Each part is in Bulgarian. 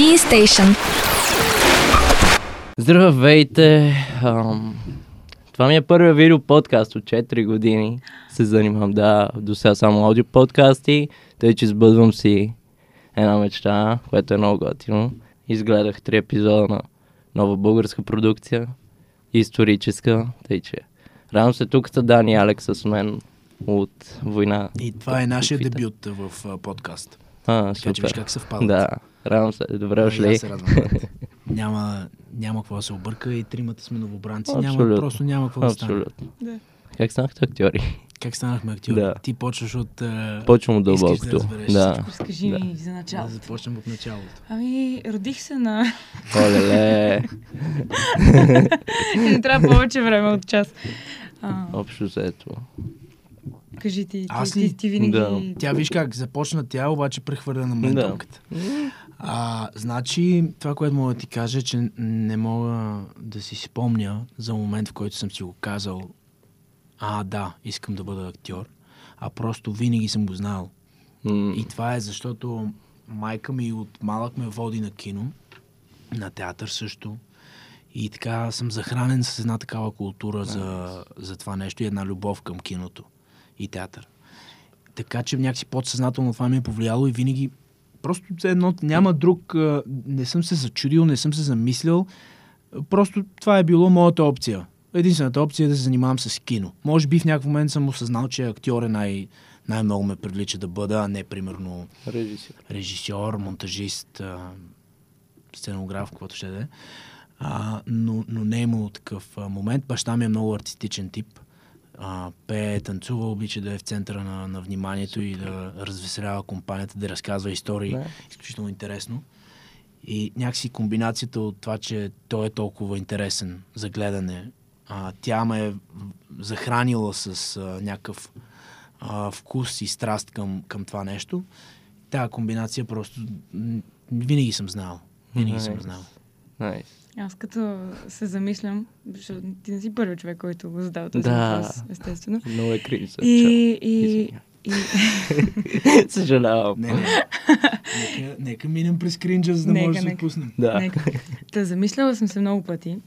Teen Station. Здравейте! Ам, това ми е първият видео подкаст от 4 години. Се занимавам, да, до сега само аудио подкасти, тъй че сбъдвам си една мечта, която е много готино. Изгледах три епизода на нова българска продукция, историческа, тъй че радвам се тук са Дани и Алекс с мен от Война. И това е нашия дебют в подкаст. А, Така че виж как съвпадат. Да, радвам се. Добре дошли. се радвам. няма, няма какво да се обърка и тримата сме новобранци. Няма, просто няма какво да стане. Да. Как станахте актьори? Как станахме актьори? Да. Ти почваш от... Почвам от да дълбокото. разбереш Да. Разкажи Да. ми за Да началото. започнем от началото. Ами, родих се на... Оле-ле. Не трябва повече време от час. А, Общо взето. Кажи ти, ти, Аз ти, ли? ти, винаги... Да. Тя виж как започна тя, обаче прехвърля на мен Да. А, значи, това, което мога да ти кажа, е, че не мога да си спомня за момент, в който съм си го казал, а, да, искам да бъда актьор, а просто винаги съм го знал. М, И това е защото майка ми от малък ме води на кино, на театър също. И така съм захранен с една такава култура за, за това нещо и една любов към киното и театър. Така че някакси подсъзнателно това ми е повлияло и винаги просто едно няма друг, не съм се зачудил, не съм се замислял. Просто това е било моята опция. Единствената опция е да се занимавам с кино. Може би в някакъв момент съм осъзнал, че актьор е най- най-много ме привлича да бъда, а не примерно Режисьор. режисьор, монтажист, сценограф, каквото ще да е. А, но, но не е имало такъв момент. Баща ми е много артистичен тип. А, пее, танцува, обича да е в центъра на, на вниманието и да развеселява компанията, да разказва истории. Да. Изключително интересно. И някакси комбинацията от това, че той е толкова интересен за гледане, а, тя ме е захранила с а, някакъв а, вкус и страст към, към това нещо. Тая комбинация просто винаги съм знал. Винаги съм Найс. знал. Найс. Аз като се замислям, защото ти не си първият човек, който го задава този Да. въпрос, естествено. Много е кринж. И, и, и, Съжалявам. Не, не. нека, нека минем през кринджа, за да Нека, може да се отпуснем. Да. Нека. Та замисляла съм се много пъти.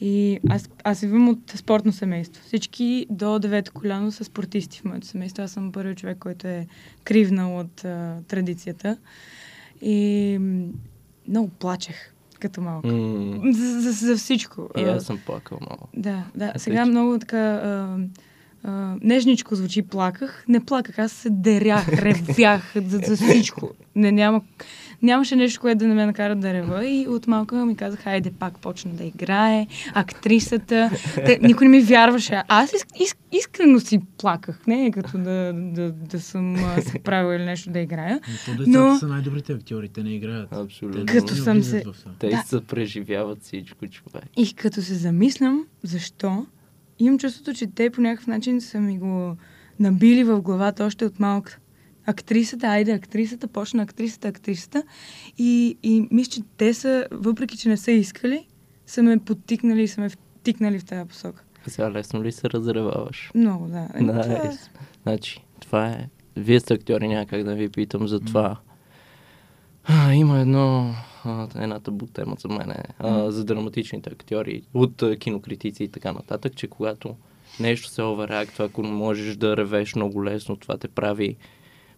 И аз, аз идвам от спортно семейство. Всички до 9 коляно са спортисти в моето семейство. Аз съм първият човек, който е кривнал от а, традицията. И много плачех като малка. М, За, за, за всичко. И аз съм плакал много. Да, да. Отлично. Сега много така а, а, нежничко звучи плаках. Не плаках, аз се дерях, ревях за, за всичко. Не, няма, нямаше нещо, което да не ме накара да рева и от малка ми казах, хайде пак почна да играе, актрисата. Те, никой не ми вярваше. А Аз иск, иск, искрено си плаках, не е като да, да, да съм се правила или нещо да играя. Но Но- са най-добрите актьори, те не играят. Абсолютно. Те Като не съм се-. Те Да. се преживяват всичко, човек. И като се замислям, защо, имам чувството, че те по някакъв начин са ми го набили в главата още от малка. Актрисата, айде, актрисата, почна актрисата, актрисата. И, и мисля, че те са, въпреки че не са искали, са ме подтикнали и са ме втикнали в тази посока. А сега лесно ли се разреваваш? Много, да. Еми, това е-. Значи, това е... Вие сте актьори, няма как да ви питам за това. А, има едно, а, една табу тема за мен, а, за драматичните актьори, от а, кинокритици и така нататък, че когато нещо се оверактва, ако можеш да ревеш много лесно, това те прави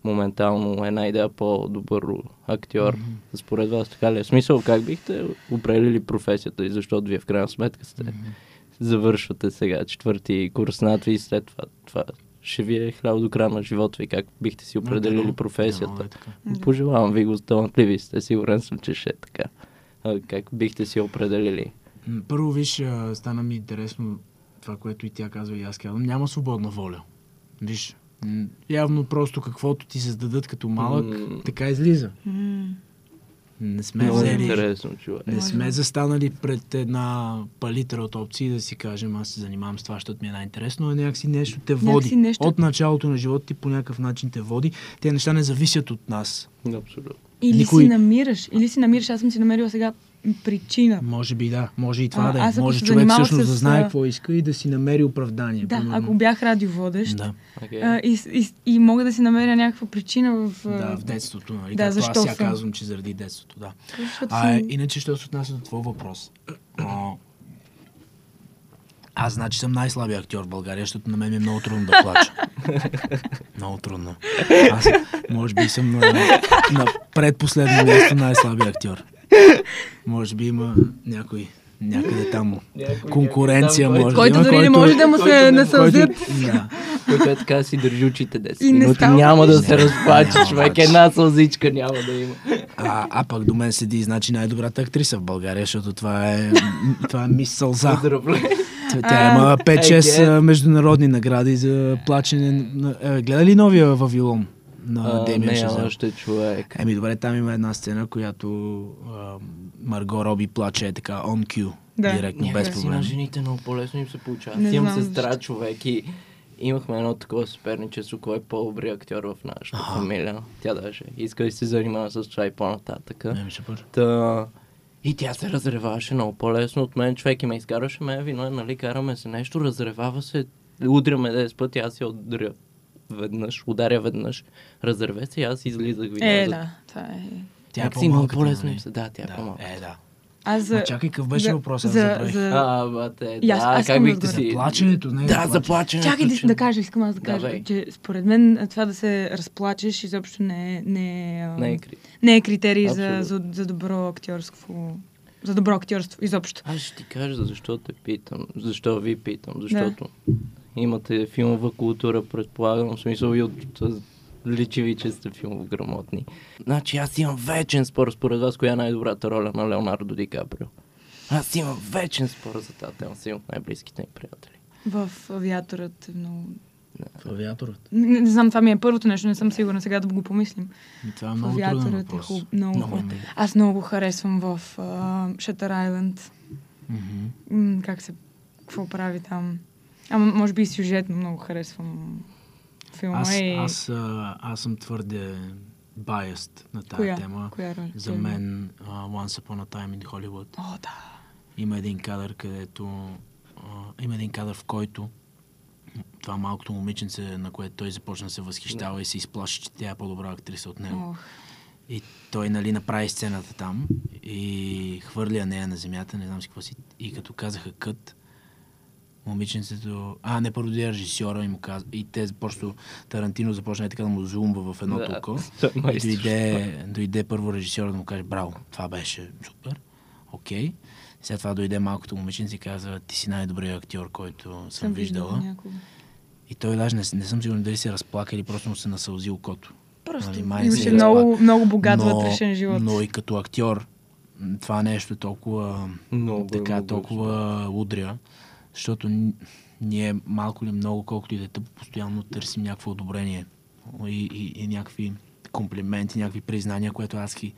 моментално една идея по-добър актьор. Мгм. Според вас така ли е? Смисъл, как бихте определили професията и защото вие в крайна сметка сте завършвате сега четвърти курс над и след това, това ще ви е хляб до края на живота ви. Как бихте си определили дано професията? е така. Да. Пожелавам ви го, талантливи сте, сигурен съм, че ще е така. А, как бихте си определили? Първо, виж, стана ми интересно това, което и тя казва и аз казвам. Няма свободна воля. Виж, явно просто каквото ти се зададат като малък, М. така излиза. М, Не сме Много взели, интересно, човек. не сме застанали пред една палитра от опции да си кажем, аз се занимавам с това, защото ми е най-интересно, а някакси нещо те води. Някакси нещо- От началото на живота ти по някакъв начин те води. Те неща не зависят от нас. Абсолютно. Или Никой- си намираш, или си намираш, аз съм си намерила сега причина. Може би да, може и това А, да аз е. ако Може човек всъщност с, да знае какво иска и да си намери оправдание. Да, примерно. ако бях радиоводещ Да, а, и, и, и мога да си намеря някаква причина в... а, да, в детството. Нали? да, защо аз сега съм? казвам, че заради детството, да. защото А, съм- иначе, що се отнася до твой въпрос. А, аз значи съм най-слабия актьор в България, защото на мен е много трудно да плача. много трудно. Аз може би съм на, на предпоследно място най-слабия актьор. Може би има някой някъде там Някой- конкуренция някой там, може Който да има, дори не може да му се насълзят. който, да. Който е така си държи очите 10 И минути. Няма да се разплаче, човек. Една сълзичка няма да има. А, а пък до мен седи, значи, най-добрата актриса в България, защото това е, това е мис Сълза. Тя, има 5-6 Ей, а, международни награди за плачене. Е, гледа ли новия Вавилон на А, Демиан Не, Шазел? още човек. Еми добре, там има една сцена, която а, Марго Роби плаче е така on cue, Да. директно, без Някак си проблем. на жените много по-лесно им се получава. Не имам знам сестра защо. човек и имахме едно такова съперничество, кой е по-добри актьор в нашата Аха. фамилия. Тя даже иска да се занимава с това и по-нататък. Еми, супер. Та... И тя се разреваваше много по-лесно от мен. Човек и ме изкарваше ме, вино нали, караме се нещо, разревава се, удряме 10 пъти, аз я удря веднъж, ударя веднъж, разреве се и аз излизах вино. Е, за- да, това е... Тя е Някак си много по-малката, по-лесно нали? им се, да, тя е Да, по-малка. Е, да. Аз за... А чакай, какъв беше за- въпросът? За, за... А, бате, И аз- да, аз как да бихте отговоря. си... Плаченето, не е Да, за плаченето. Чакай да, да кажа, искам аз да кажа, Давай. че според мен това да се разплачеш изобщо не е, не е, Не е кри- не е критерий за, за, за добро актьорство. За добро актьорство, изобщо. Аз ще ти кажа защо те питам, защо ви питам, защото имате филмова култура, предполагам, в смисъл и от личи ви, че сте филмово грамотни. Значи аз имам вечен спор според вас, коя е най-добрата роля на Леонардо Ди Каприо. Аз имам вечен спор за тази тема, съм от най-близките ми приятели. В авиаторът е много... В авиаторът. Не, не знам, това ми е първото нещо, не съм сигурна сега да го помислим. И това е В много труден авиаторът е хуб, много, Много е. Аз много го харесвам в uh, Shutter Island. Мгм. М, как се... Какво прави там? Ама може би и сюжетно много харесвам филма. Аз, и... аз, а, аз съм твърде biased на тази Коя? тема. Коя роля? За мен uh, Once Upon a Time in Hollywood О, да. има един кадър, където а, има един кадър, в който това малкото момиченце, на което той започна да се възхищава и се изплаши, че тя е по-добра актриса от него. Ох. И той, нали, направи сцената там и хвърля нея на земята, не знам си какво си. И като казаха кът, момиченцето... А, не първо дойде режисьора и му каза... И те просто... Тарантино започна е така да му зумба в едното Да, око. И дойде, дойде първо режисьора да му каже, браво, това беше супер, окей. След това дойде малкото момиченце и каза, ти си най-добрият актьор, който съм, виждала. някога. И той даже не, не съм сигурен дали се разплака или просто му се насълзи окото. Просто Нали, май имаше е много, много богат Но- вътрешен живот. Но и като актьор, това нещо е толкова, Много е така, много толкова удря, защото ние малко или много, колкото и да е тъпо, постоянно търсим някакво одобрение и, и, и някакви комплименти, някакви признания, което аз ги...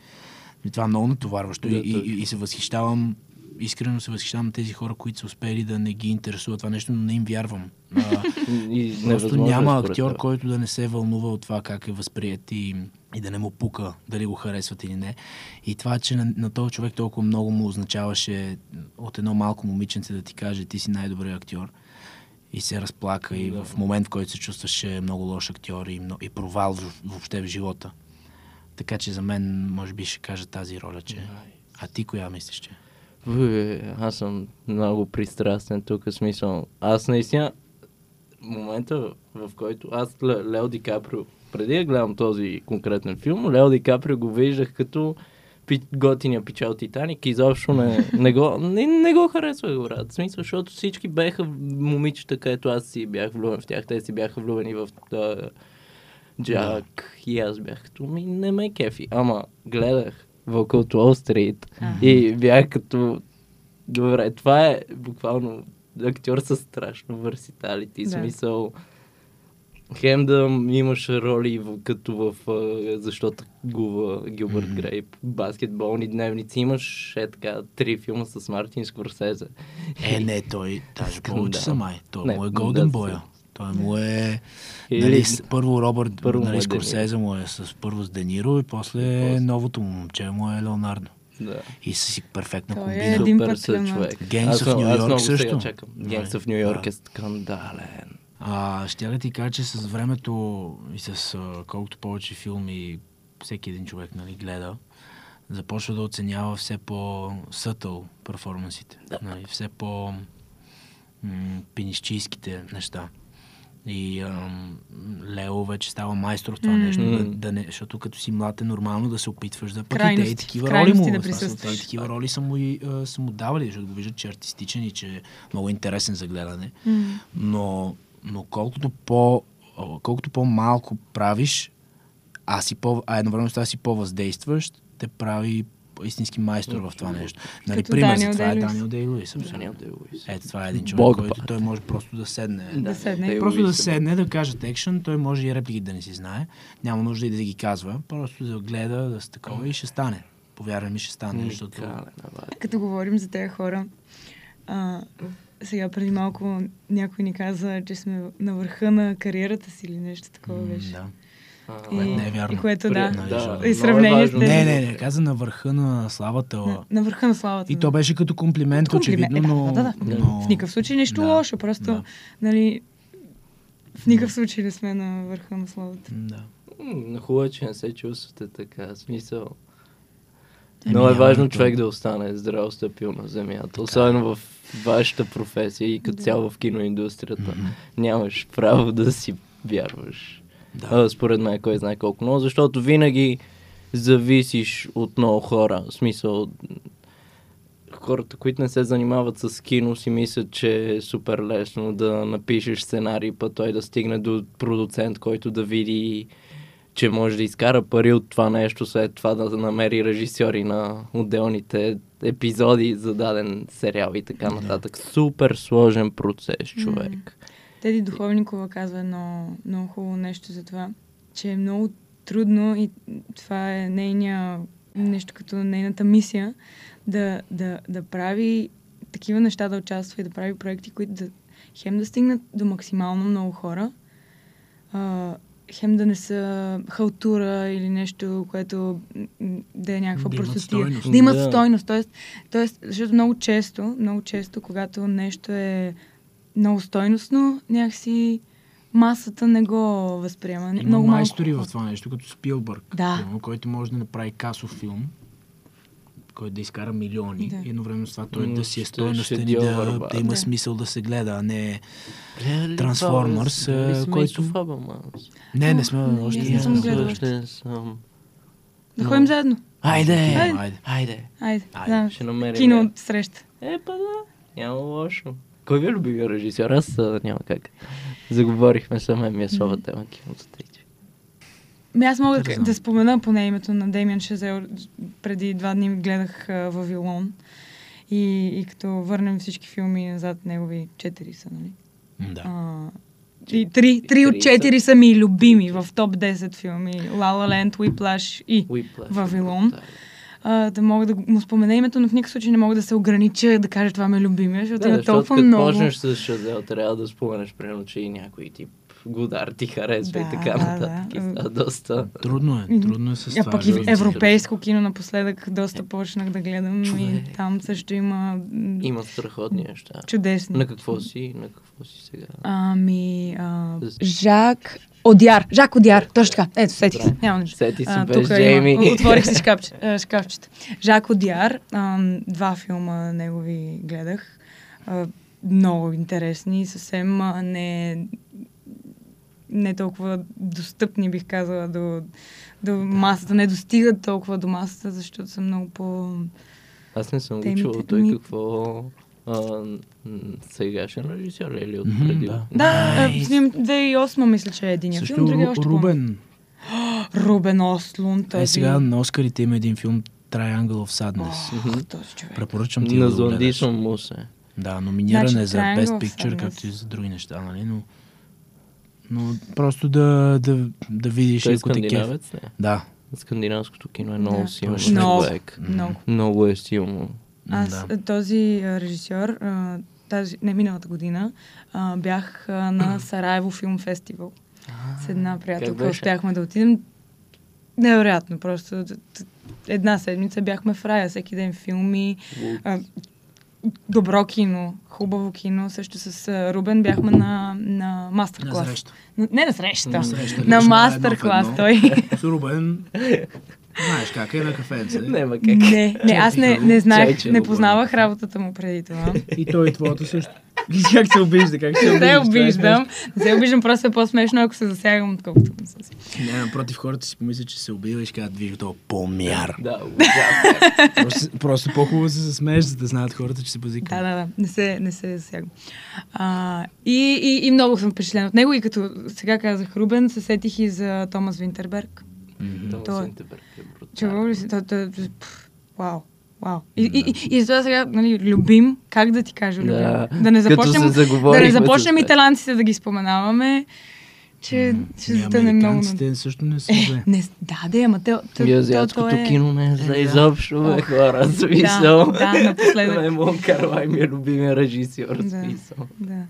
и Това е много натоварващо Да, и, и, и се възхищавам искрено се възхищавам на тези хора, които са успели да не ги интересува това нещо, но не им вярвам. А, И Просто е няма актьор, който да не се вълнува от това как е възприят и, и да не му пука дали го харесват или не. И това, че на, на този човек толкова много му означаваше от едно малко момиченце да ти каже ти си най-добрият актьор и се разплака и в момент, в който се чувстваше много лош актьор и, и провал въобще в живота. Така че за мен, може би, ще кажа тази роля, че... А ти коя мислиш, че? Уй, аз съм много пристрастен тук, смисъл. Аз наистина, момента в който аз Ле- Лео Ди Каприо, преди да гледам този конкретен филм, Лео Ди Каприо го виждах като пи, готиния пичал Титаник и изобщо не, не, го, не, не го харесвах, брат. В смисъл, защото всички беха момичета, където аз си бях влюбен в тях. Те си бяха влюбени в а, Джак и аз бях като ми не ме кефи. Ама гледах Вълка от Уолл Стрит и бях като добре, това е буквално актьор с страшно върситалити, Да. смисъл хем да имаш роли в, като в защото гува Гилбърт Мгм. Грей, баскетболни дневници, имаш е така три филма с Мартин Скорсезе. Е, не, той даже повече Да. са май. Той Не, му е Голден да, Боя. Той му е... Или- Нали, с- първо Робърт, Първо му е нали, Скорсезе му е с първо с Дениро и после И после. новото му момче му е Леонардо. Да. И са си перфектна Той е комбина. един Супер път са човек. Много- New аз York много също. of New York Да. е скандален. А, ще да ти кажа, че с времето и с а, колкото повече филми всеки един човек нали, гледа, започва да оценява все по-сътъл перформансите. Нали, все по м, пинищийските неща. И ам, Лео вече става майстор в това М. нещо, да, да не, защото като си млад е нормално да се опитваш да пък и те и такива роли му. да те и такива роли са му, и, а, са му давали, защото го виждат, че е артистичен и че е много интересен за гледане М. но, но колкото, по, колкото по-малко правиш, а, си по, а едновременно с това си по-въздействащ, те прави истински майстор в това нещо. Нали, Като пример за Даниел това е Дей-Луис. Даниел Дей-Луис. Даниел Дей-Луис. Ето това е един човек, Бог който той може просто да седне. Да седне. Дей-Луис Просто да е седне, да каже екшен, той може и реплики да не си знае. Няма нужда и да ги казва. Просто да гледа, да се такова и ще стане. Повярвай ми, ще стане, защото... Като говорим за тези хора, а, сега преди малко някой ни каза, че сме на върха на кариерата си или нещо такова беше. Да. А, Което не е вярно. И което да. Нали, Да, И е сравнение с важно. тези. Не, не, не, каза на върха на славата. На, на върха на славата. И то беше като комплимент, Комплимент. очевидно, Е, но... да, да, да. но... В никакъв случай нищо Да. лошо, просто, Да. нали, в никакъв случай не сме на върха на славата. Да. М, На хубаво, е, че не се чувствате така. Смисъл. Еми, Много е важно човек да остане здраво стъпил на земята. Особено в вашата професия и като цяло в киноиндустрията. Нямаш право да си вярваш. Да. А, според мен, кой знае колко много, защото винаги зависиш от много хора. В смисъл, хората, които не се занимават с кино, си мислят, че е супер лесно да напишеш сценарий, път той да стигне до продуцент, който да види, че може да изкара пари от това нещо, след това да намери режисьори на отделните епизоди за даден сериал и така нататък. Супер сложен процес, човек. Теди Духовникова казва едно много хубаво нещо за това, че е много трудно и това е нейния, нещо като нейната мисия, да, да, да прави такива неща, да участва и да прави проекти, които да хем да стигнат до максимално много хора, а, хем да не са халтура или нещо, което да е някаква Да имат простотия. стойност. Да имат стойност. Тоест, тоест, защото много често, много често, когато нещо е много стойностно, някакси масата не го възприема. Има много малко майстори хора. в това нещо, като Спилбърг, Да. който може да направи касов филм, който да изкара милиони Да. и едновременно с това той М, да си е стойностен и да, да има Да. смисъл да се гледа, а не... Трансформърс, който- Манс. Не, не сме Не, още. не не съм. Да ходим заедно. Айде! Айде. Айде! Айде! Айде. Айде, да. Ще намерим. Кино среща. Е, па да. Няма лошо. Кой ви е любимия режисьор? Аз няма как. Заговорихме с мен ми е слаба тема киното. тъй че. Ми аз мога Да, да, спомена поне името на Демиан Шазел. Преди два дни гледах а, Вавилон. И, и като върнем всички филми назад, негови четири са, нали? Да. А, и три, три от четири са ми любими в топ 10 филми. La La Land, Whiplash и Whiplash. Вавилон. Да. А, да мога да му спомена името, но в никакъв случай не мога да се огранича да кажа това ми е любимия, защото Да, има защото толкова като много. почнеш с Шазел, трябва да споменеш, примерно, че и някой тип Годар ти харесва Да, и така да, нататък. да. И става доста... Трудно е, трудно е с А това. пък и да- европейско кино напоследък доста почнах да гледам Човек. и там също има, Има страхотни неща. чудесни. На какво си? На какво си сега? Ами, а, Жак Одяр. Жак Одяр. Точно така. Ето, сетих се. Няма нищо. Сети се А, без Джейми. има. Отворих си шкафче, а, шкафчета. Жак Одяр. А, два филма негови гледах. А, много интересни. Съвсем а, не, не толкова достъпни, бих казала, до, до масата. Не достигат толкова до масата, защото са много по... Аз не съм го Темите чувал. Той ми- какво... А, сегашен режисьор ли е или от преди? да. Да, а, Найс. снимам 2008 мисля, че е един филм, Също другия Ру- още. Рубен. Рубен Ослун. Е, сега на Оскарите има един филм Triangle of Sadness. Ох, този човек. Препоръчвам ти да го гледаш. Му се. Да, номиниран Значи, е за Triangle Best Picture, както и за други неща, нали? Но, но просто да, да, да видиш Той е кеф. скандинавец, не? Да. Скандинавското кино е много Да. силно. Много, човек. много. Много е силно. Аз, да. този режисьор, тази, не миналата година, а, бях а, на Сараево филм фестивал. С една приятелка успяхме да отидем. Невероятно, просто една седмица бяхме в рая, всеки ден филми, а, добро кино, хубаво кино. Също с Рубен бяхме на, на мастер На клас. среща. На- Не на среща. На среща. на лично, мастер едно в клас едно. той. С Рубен, знаеш как е на кафенце. Няма как. не, не, аз не, не знаех, Чайче не познавах работата му преди това. И той и твоята също. Как се обижда, как се Не се обижда. обиждам. Не се обиждам, просто е по-смешно, ако се засягам, отколкото не се. Не, напротив, хората си помислят, че се ще кажат, виж то по-мяр. Да. Просто, просто по-хубаво се засмееш, за да знаят хората, че се базикам. Да, да, да. Не се, не се засягам. А, и, и, и много съм впечатлен от него. И като сега казах Рубен, се сетих и за Томас Винтерберг. Томас Той- Винтерберг е брутален. Чувал ли си? Вау. Вау. И, и, и, и затова сега, нали, любим, как да ти кажа, любим? Да. да не започнем, да не започнем теб. италянците да ги споменаваме, че ще затъне много. американците също не са Е, зле. не, да, да, ама те, те, И то- азиатското то е- кино не е за да. изобщо, бе, хора. Смисъл. Да, да, напоследък. Това е Мон Карлай, ми е любимия режисьор. Да. Смисъл. Да.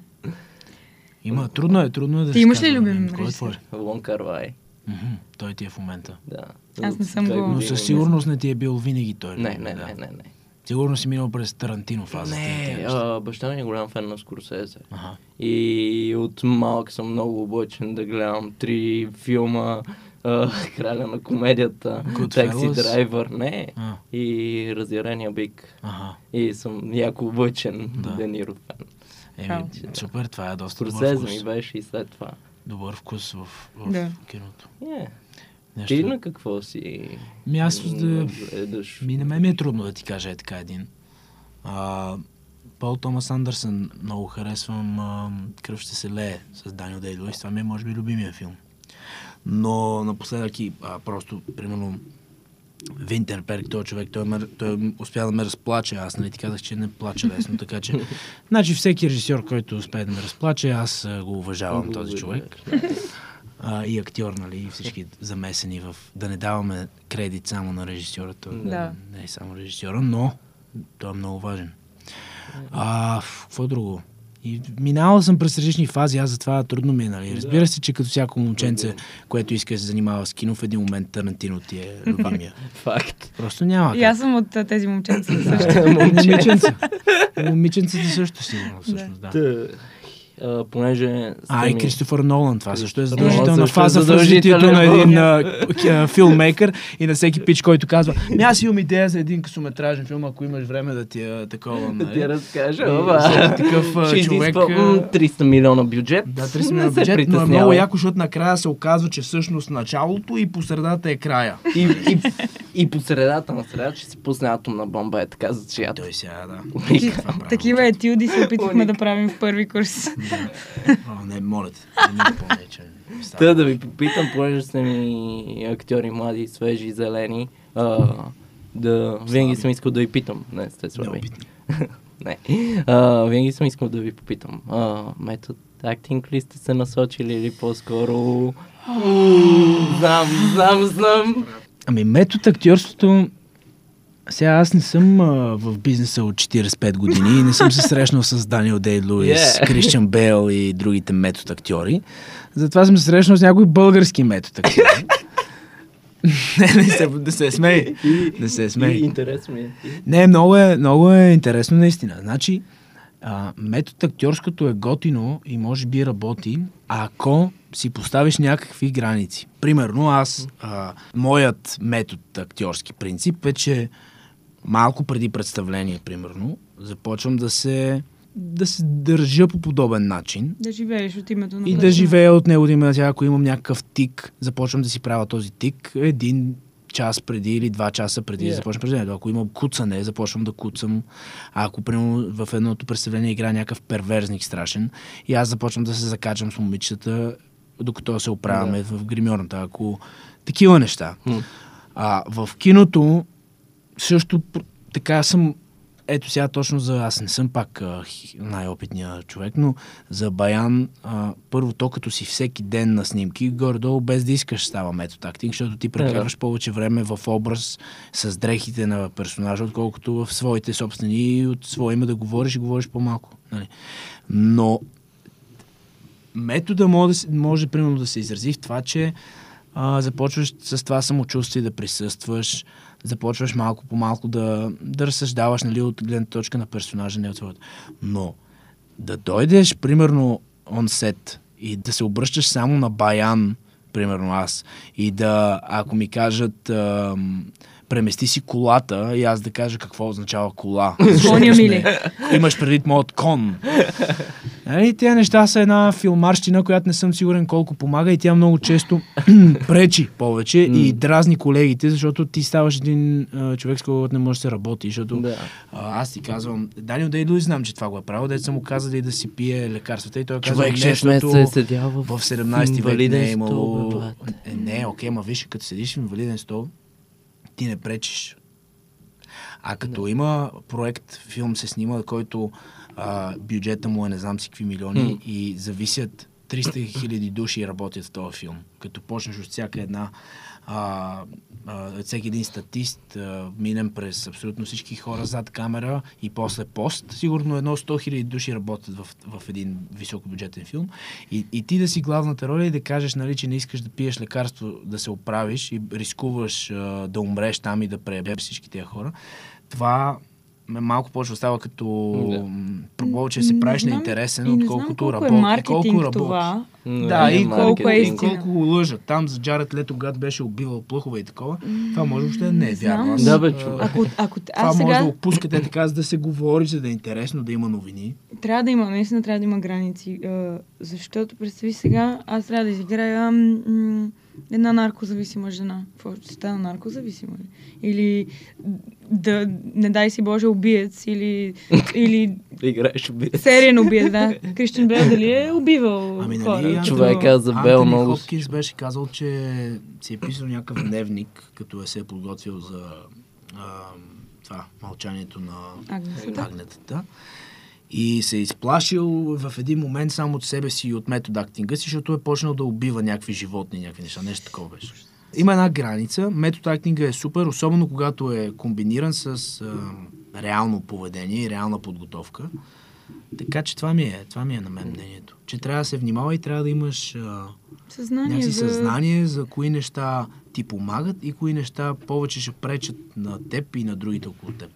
Има, трудно е, трудно е да Ти се имаш ли любим е режисьор? Лон Карлай. Мгм, Той ти е в момента. Да. Аз не съм го- Но със не сигурност не ти е бил винаги той. Не, не, да. не, не, не. Сигурно си минал през Тарантино фазата. Не, а, баща ми е голям фен на Скорсезе. Аха. И от малък съм много облъчен да гледам три филма. а, Краля на комедията? Такси драйвер, не. А, И Разярения бик. Аха. И съм яко облъчен Да. Дениро фен. Еми, супер, това е доста добър Скорсезе вкус. ми беше и след това. Добър вкус в, в Да. киното. Е, Нещо... ти на какво си? Ми аз да... Гледаш. Ми на мен ми е трудно да ти кажа е така един. А, Пол Томас Андерсън много харесвам а, Кръв ще се лее с Даниел Дей Луис. Това ми е може би любимия филм. Но напоследък и а, просто, примерно, Винтерберг, този човек, той, ме, той успя да ме разплаче. Аз нали ти казах, че не плача лесно, така че... Значи всеки режисьор, който успее да ме разплаче, аз го уважавам този човек. А, и актьор, нали, и всички замесени в... Да не даваме кредит само на режисьора, той Да. не е само режисьора, но той е много важен. А, какво друго? И минавал съм през различни фази, аз затова трудно ми е, нали? Разбира се, че като всяко момченце, което иска да се занимава с кино, в един момент Тарантино ти е любимия. Факт. Просто няма И аз съм от тези момченца също. Момиченца. Момиченцата също сигурно, всъщност, да. А, понеже... А, и Кристофър Нолан, това също е задължителна Нолан също е фаза в развитието на един а, филммейкър и на всеки пич, който казва, ми аз имам идея за един късометражен филм, ако имаш време да ти е такова. Да ти нали? разкажа, И ама... всеки такъв, Ще човек, изисква а, м, 300 милиона бюджет. Да, 30 Не милиона се бюджет, но е много яко, защото накрая се оказва, че всъщност началото и по средата е края. И, и, и по средата на средата ще се пусне атомна бомба, е така за чията. Той сега, да. Такива етюди се опитвахме да правим в първи курс. О, не, моля те. Та да ви попитам, понеже сте ми актьори млади, свежи, зелени, а, да, винаги съм искал да ви питам. Не, сте слаби. Не. А, винаги съм искал да ви попитам. А, метод актинг ли сте се насочили или по-скоро... знам, знам, знам. Ами метод актьорството сега аз не съм а, в бизнеса от 45 години и не съм се срещнал с Даниел Дей Луис, Yeah. Кристиан Бейл и другите метод актьори. Затова съм се срещнал с някои български метод актьори. не, не се, да се смей. Не се смей. Интересно ми е. Не, много е, много е интересно наистина. Значи, а, метод актьорското е готино и може би работи, ако си поставиш някакви граници. Примерно аз, а, моят метод актьорски принцип е, че малко преди представление, примерно, започвам да се да се държа по подобен начин Да живееш от името на и да живея от него, да има, сега, ако имам някакъв тик, започвам да си правя този тик един час преди или два часа преди да Yeah. започна представлението. Ако имам куцане, започвам да куцам. А ако, примерно, в едното представление играе някакъв перверзник страшен и аз започвам да се закачам с момичетата, докато се оправяме в гримьорната. Ако такива неща. М. А в киното също така съм ето сега точно за... Аз не съм пак най-опитният човек, но за Баян а, първо то като си всеки ден на снимки, горе-долу без да искаш става метод актинг, защото ти прекарваш повече време в образ с дрехите на персонажа, отколкото в своите собствени и от свое име да говориш и говориш по-малко. Нали? Но метода може, може примерно да се изрази в това, че а, започваш с това самочувствие да присъстваш, започваш малко по малко да, да разсъждаваш нали, от гледна точка на персонажа, не от своята. Но да дойдеш, примерно, он сет и да се обръщаш само на Баян, примерно аз, и да, ако ми кажат, ам, премести си колата и аз да кажа какво означава кола. Коня ми ли? Имаш предвид моят кон. Нали, тези неща са една филмарщина, която не съм сигурен колко помага и тя много често пречи повече и дразни колегите, защото ти ставаш един а, човек, с който не може да се работи, защото Да. а, аз ти казвам, Даниел Дейдо знам, че това го е правил, дете съм му казал да да си пие лекарствата и той казва, Човек не, 6 месеца е седял в, в 17 век не е стол, имало... бе, брат. Е, не, окей, ма виж, като седиш в инвалиден стол, ти не пречиш. А като има проект, филм се снима, който а, бюджета му е не знам си какви милиони Хм. и зависят 300 хиляди души работят в този филм. Като почнеш от всяка една а, а, всеки един статист, а, минем през абсолютно всички хора зад камера и после пост, сигурно едно 100 хиляди души работят в, в един високобюджетен филм. И, и ти да си главната роля и да кажеш, нали, че не искаш да пиеш лекарство, да се оправиш и рискуваш а, да умреш там и да преебеш всички тези хора, това малко почва да става като Да. повече се правиш знам- неинтересен, и не знам отколкото колко работи. е колко работи. това. Да, и маркетинг. колко е истина. колко го лъжат. Там за Джаред Лето, когато беше убивал плъхове и такова, това може въобще да не е вярно. Аз, Да, бе, човек. Ако, ако Това аз може сега да го пускате така, за да се говори, за да е интересно, да има новини. трябва да има, наистина трябва да има граници. защото представи сега, аз трябва да изиграя м- една наркозависима жена. Какво ще стана наркозависима ли? Или да, не дай си Боже, убиец или, или Играеш убиец. сериен убиец, да. Кристиан Бел дали е убивал Ами, хора? нали, Човека за Бел Антони много Хопкинс беше казал, че си е писал някакъв дневник, като е се е подготвил за а, това, мълчанието на Агнесата. агнетата. И се е изплашил в един момент само от себе си и от метод актинга си, защото е почнал да убива някакви животни, някакви неща. Нещо такова беше. Има една граница. Метод актинга е супер, особено когато е комбиниран с а, реално поведение и реална подготовка. Така че това ми е, това ми е на мен мнението. Че трябва да се внимава и трябва да имаш а, Съзнание за... съзнание за кои неща ти помагат и кои неща повече ще пречат на теб и на другите около теб.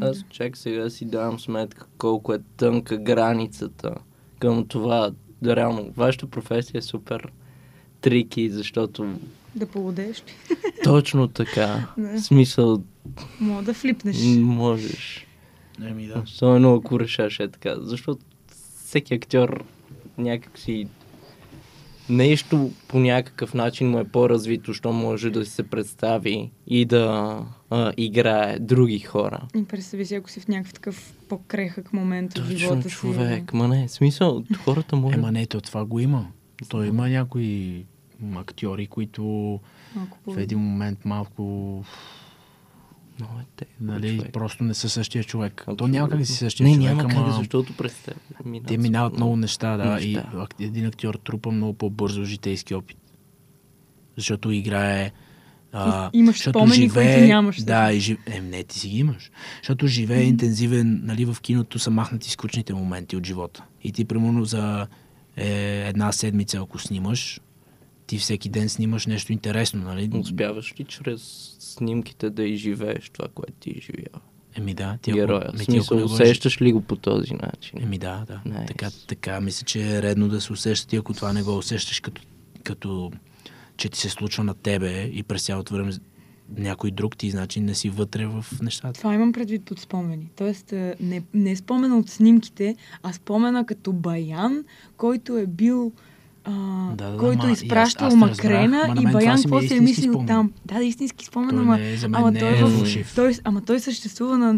Аз чак сега си давам сметка колко е тънка границата към това. Да, реално, вашата професия е супер трики, защото Да полудеш. точно така. В смисъл, Мога да флипнеш. можеш. Еми да. Особено ако решаш е така. Защото всеки актьор някакси нещо по някакъв начин му е по-развито, що може да се представи и да а, играе други хора. И представи си, ако си в някакъв такъв по-крехък момент от Точно живота си. човек, ма не, смисъл, хората му Ема не, то това го има. То има някои актьори, които Малко в един момент малко Много е те. нали, човек. просто не са същия човек. То Абсолютно. няма как да си същия Не, човек, няма как, ама защото през те минават те минават много неща, да, неща. и един актьор трупа много по-бързо житейски опит. Защото играе а, имаш спомени, които нямаш, Да, и жив... е, не, ти си ги имаш. Защото живее интензивен, нали, в киното са махнати скучните моменти от живота. И ти, примерно, за е, една седмица, ако снимаш, ти всеки ден снимаш нещо интересно, нали? Успяваш ли чрез снимките да изживееш това, което ти изживява? Еми да, ти Героя. ами В ти, ако усещаш ли го по този начин? Еми да, да. Nice. Така, така мисля, че е редно да се усещаш. Ти ако това не го усещаш като, като че ти се случва на тебе и през цялото време някой друг ти, значи не си вътре в нещата. Това имам предвид под спомени. Тоест, а, не, не спомена от снимките, а спомена като баян, който е бил а, Да, да, който ма, е и аз- изпращал аз Макрена разбрах, и Баян е какво се е истински мислил спомен. там. Да, да, истински спомен, Той ама, е, ама не той, е е в, той, ама той съществува на...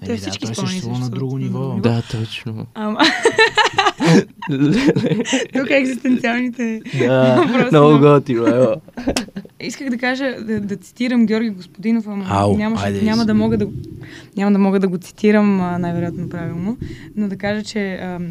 Той Еми да, всички той съществува на друго ниво. Да, точно. Ама, тук е екзистенциалните... да, Просто много ева. Исках да кажа, да, да цитирам Георги Господинов, ама Ау, нямаше, айде, няма, да мога да, го- няма да мога да го цитирам най-вероятно правилно, но да кажа, че ам,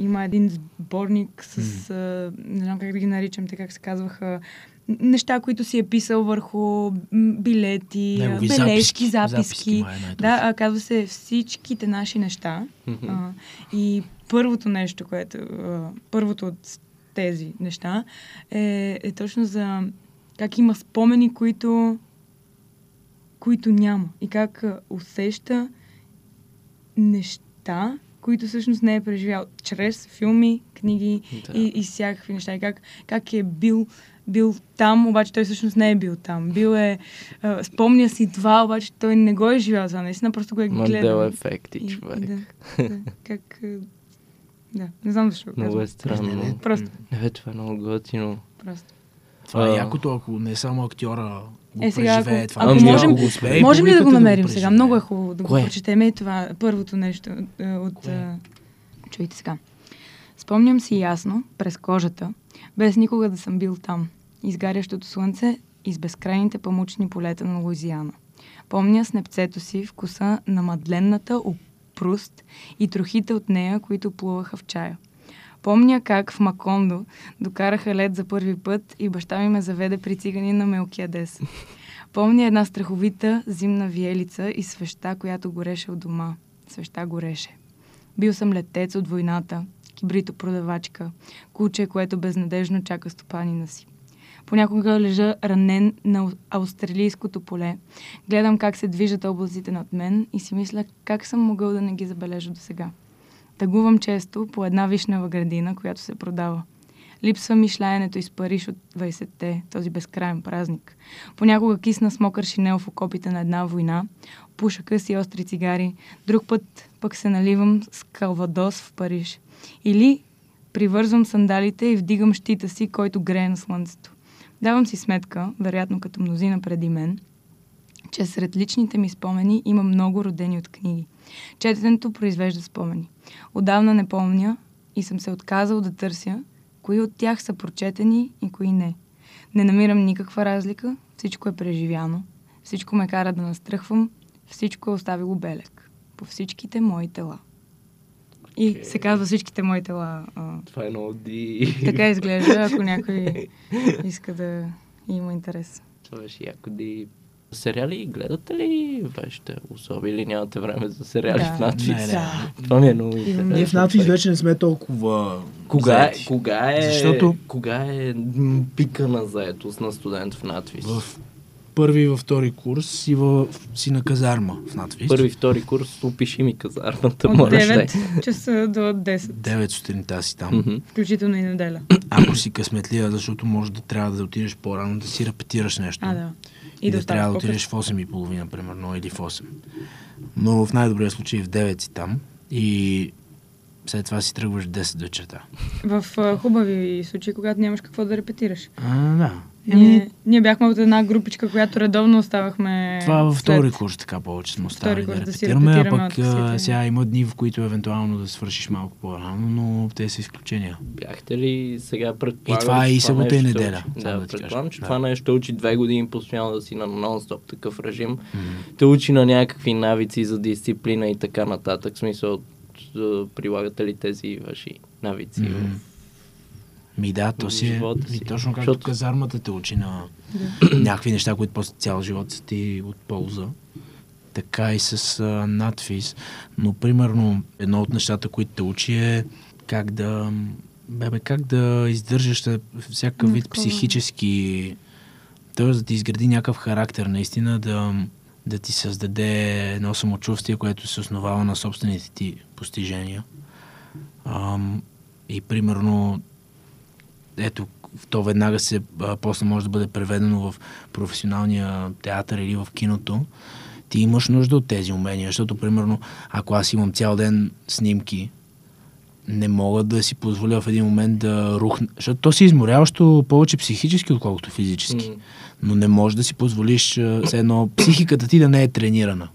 има един сборник с, а, не знам как да ги наричам, те как се казваха, неща, които си е писал върху билети, Негови бележки, записки. записки. Записки, май най-точно. да, а, казва се всичките наши неща. А, и първото нещо, което, а, първото от тези неща е, е точно за как има спомени, които които няма. И как усеща неща, които всъщност не е преживял чрез филми, книги Да. и, и всякакви неща. И как, как е бил, бил там, обаче той всъщност не е бил там. Бил е, а, спомня си това, обаче той не го е живял това. Наистина просто го е Мандел гледал. ефекти, И- човек. Да, да, как... Да, не знам защо го Много казвам. е странно. Просто, Не бе, това е много готино. просто. Това е А. якото, ако не само актьора го Е, сега, преживее ако- това. ако ами, можем- го успее, Можем ли да го намерим сега? преживее. Много е хубаво да го Кое? прочетем. И това първото нещо а, от... Кое? Чуйте сега. Спомням си ясно, през кожата, без никога да съм бил там. Изгарящото слънце из безкрайните памучни полета на Луизиана. Помня снепцето си, вкуса на мадленната опруст и трохите от нея, които плуваха в чая. Помня как в Макондо докараха лед за първи път и баща ми ме заведе при цигани на Мелкиадес. Помня една страховита зимна виелица и свеща, която гореше от дома. Свеща гореше. Бил съм летец от войната, кибрито продавачка, куче, което безнадежно чака стопанина си. Понякога лежа ранен на австралийското поле. Гледам как се движат облаците над мен и си мисля как съм могъл да не ги забележа до сега. Тъгувам често по една вишнева градина, която се продава. Липсва ми шляенето из Париж от 20-те, този безкрайен празник. Понякога кисна с мокър шинел в окопите на една война, пуша къси остри цигари, друг път пък се наливам с калвадос в Париж. Или привързвам сандалите и вдигам щита си, който грее на слънцето. Давам си сметка, вероятно като мнозина преди мен, че сред личните ми спомени има много родени от книги. Четенето произвежда спомени. Отдавна не помня и съм се отказал да търся кои от тях са прочетени и кои не. Не намирам никаква разлика, всичко е преживяно, всичко ме кара да настръхвам, всичко е оставило белег по всичките мои тела. И Окей. се казва всичките мои тела. А, Това е много ди. така изглежда, ако някой иска да има интерес. Това беше яко ди. Сериали гледате ли вашите особи или нямате време за сериали Да. в надвис? Не, не. Това ми е много интересно. Ние в надвис човек. вече не сме толкова Кога е, кога е, Защото- кога е пика на заетост на студент в надвис? В първи и във втори курс си, в, си на казарма в надвис. Първи, втори курс, опиши ми казармата, От моля. 9 часа до 10, 9 сутринта си там. Мгм. включително и неделя. Ако си късметлия, защото може да трябва да отидеш по-рано да си репетираш нещо. А, да. И, да, да трябва да отидеш в 8.30, примерно, или в 8. Но в най-добрия случай в 9 си там и след това си тръгваш в 10 вечерта. В а, хубави случаи, когато нямаш какво да репетираш. А, да. Ние, ние бяхме от една групичка, която редовно оставахме. Това във втори след- курс така повече сме оставали да да репетираме, а репетираме пък от а, сега има дни, в които евентуално да свършиш малко по-рано, но те са изключения. Бяхте ли сега предполагам, И това е и събота и неделя, Учи. Да, да предполагам, че Да. това нещо учи две години постоянно да си на нон-стоп такъв режим. Те учи на някакви навици за дисциплина и така нататък. В смисъл, да прилагате ли тези ваши навици? Мгм. в- Ми да, то си е ми си. точно както Защото- казармата те учи на Да. някакви неща, които после цял живот са ти от полза. Така и с а, надфис. Но, примерно, едно от нещата, които те учи е как да, бебе, как да издържаш всякакъв вид психически... Тоест да ти изгради някакъв характер, наистина да, да ти създаде едно самочувствие, което се основава на собствените ти постижения. Ам, и примерно ето, то веднага се, а, после може да бъде преведено в професионалния театър или в киното, ти имаш нужда от тези умения, защото, примерно, ако аз имам цял ден снимки, не мога да си позволя в един момент да рухна, защото то си изморяващо повече психически, отколкото физически. Но не можеш да си позволиш все едно психиката ти да не е тренирана.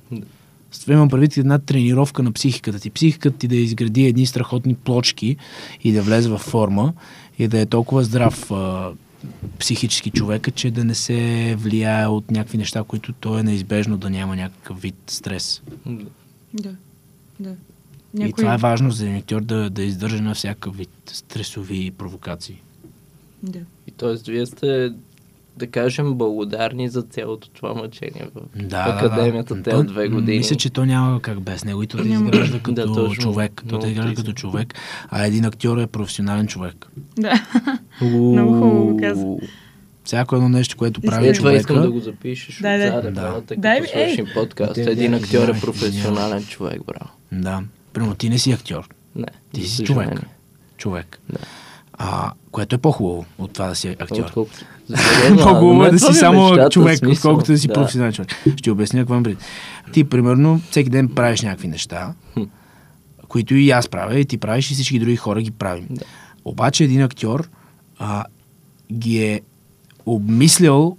Това имам предвид една тренировка на психиката ти. Психиката ти да изгради едни страхотни плочки и да влезе в форма и да е толкова здрав а, психически човека, че да не се влияе от някакви неща, които то е неизбежно да няма някакъв вид стрес. Да. Да. Да. И това е важно за един актьор да, да издържа на всякакъв вид стресови провокации. Да. И т.е. вие сте, да кажем, благодарни за цялото това мъчение в Да, академията да, да. те две години. Мисля, че то няма как без него и то да Няма. изгражда като Да, точно. човек. То да изгражда като човек, а един актьор е професионален човек. Да. Много хубаво го каза. Всяко едно нещо, което прави Е, това искам да човека, го запишеш. Дай, дай. отзаде, Да. като Дай свършим подкаст. Те- Един те- актьор е професионален човек, браво. да. Примерно ти не си актьор, Не, ти си човек. Човек. Да. А, което е по-хубаво от това да си актьор. Отколкото. По-хубаво е да си само мечтата, човек, отколкото да си Да. професионален човек. Ще обясня какво имам. Ти, примерно, всеки ден правиш някакви неща, които и аз правя, и ти правиш, и всички други хора ги правим. Да. Обаче един актьор а, ги е обмислял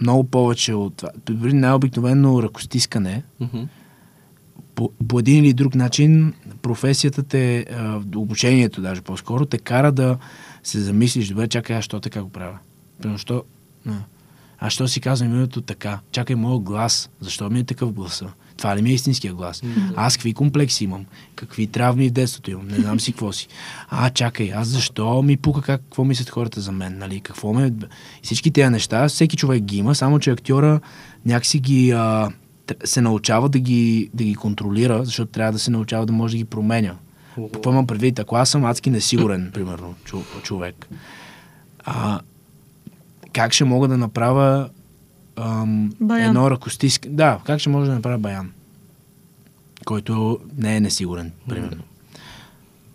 много повече от това. Дори най-обикновено ръкостискане, Мгм. По, по един или друг начин професията те, а, обучението даже по-скоро, те кара да се замислиш, добре, чакай, аз що така го правя? Примерно, що, а, аз що си казвам името така? Чакай, моят глас, защо ми е такъв гласа? Това ли ми е истинския глас? Аз какви комплекси имам? Какви травми в детството имам? Не знам си какво си. А, чакай, аз защо ми пука как, какво мислят хората за мен? Нали? Какво ме... Всички тези неща, всеки човек ги има, само че актьора някакси ги... А, се научава да ги, да ги контролира, защото трябва да се научава да може да ги променя. Какво имам предвид? Ако аз съм адски несигурен, примерно, чу- човек, а, как ще мога да направя ам, Баян. едно ръкостиск... Да, как ще може да направя баян, който не е несигурен, примерно.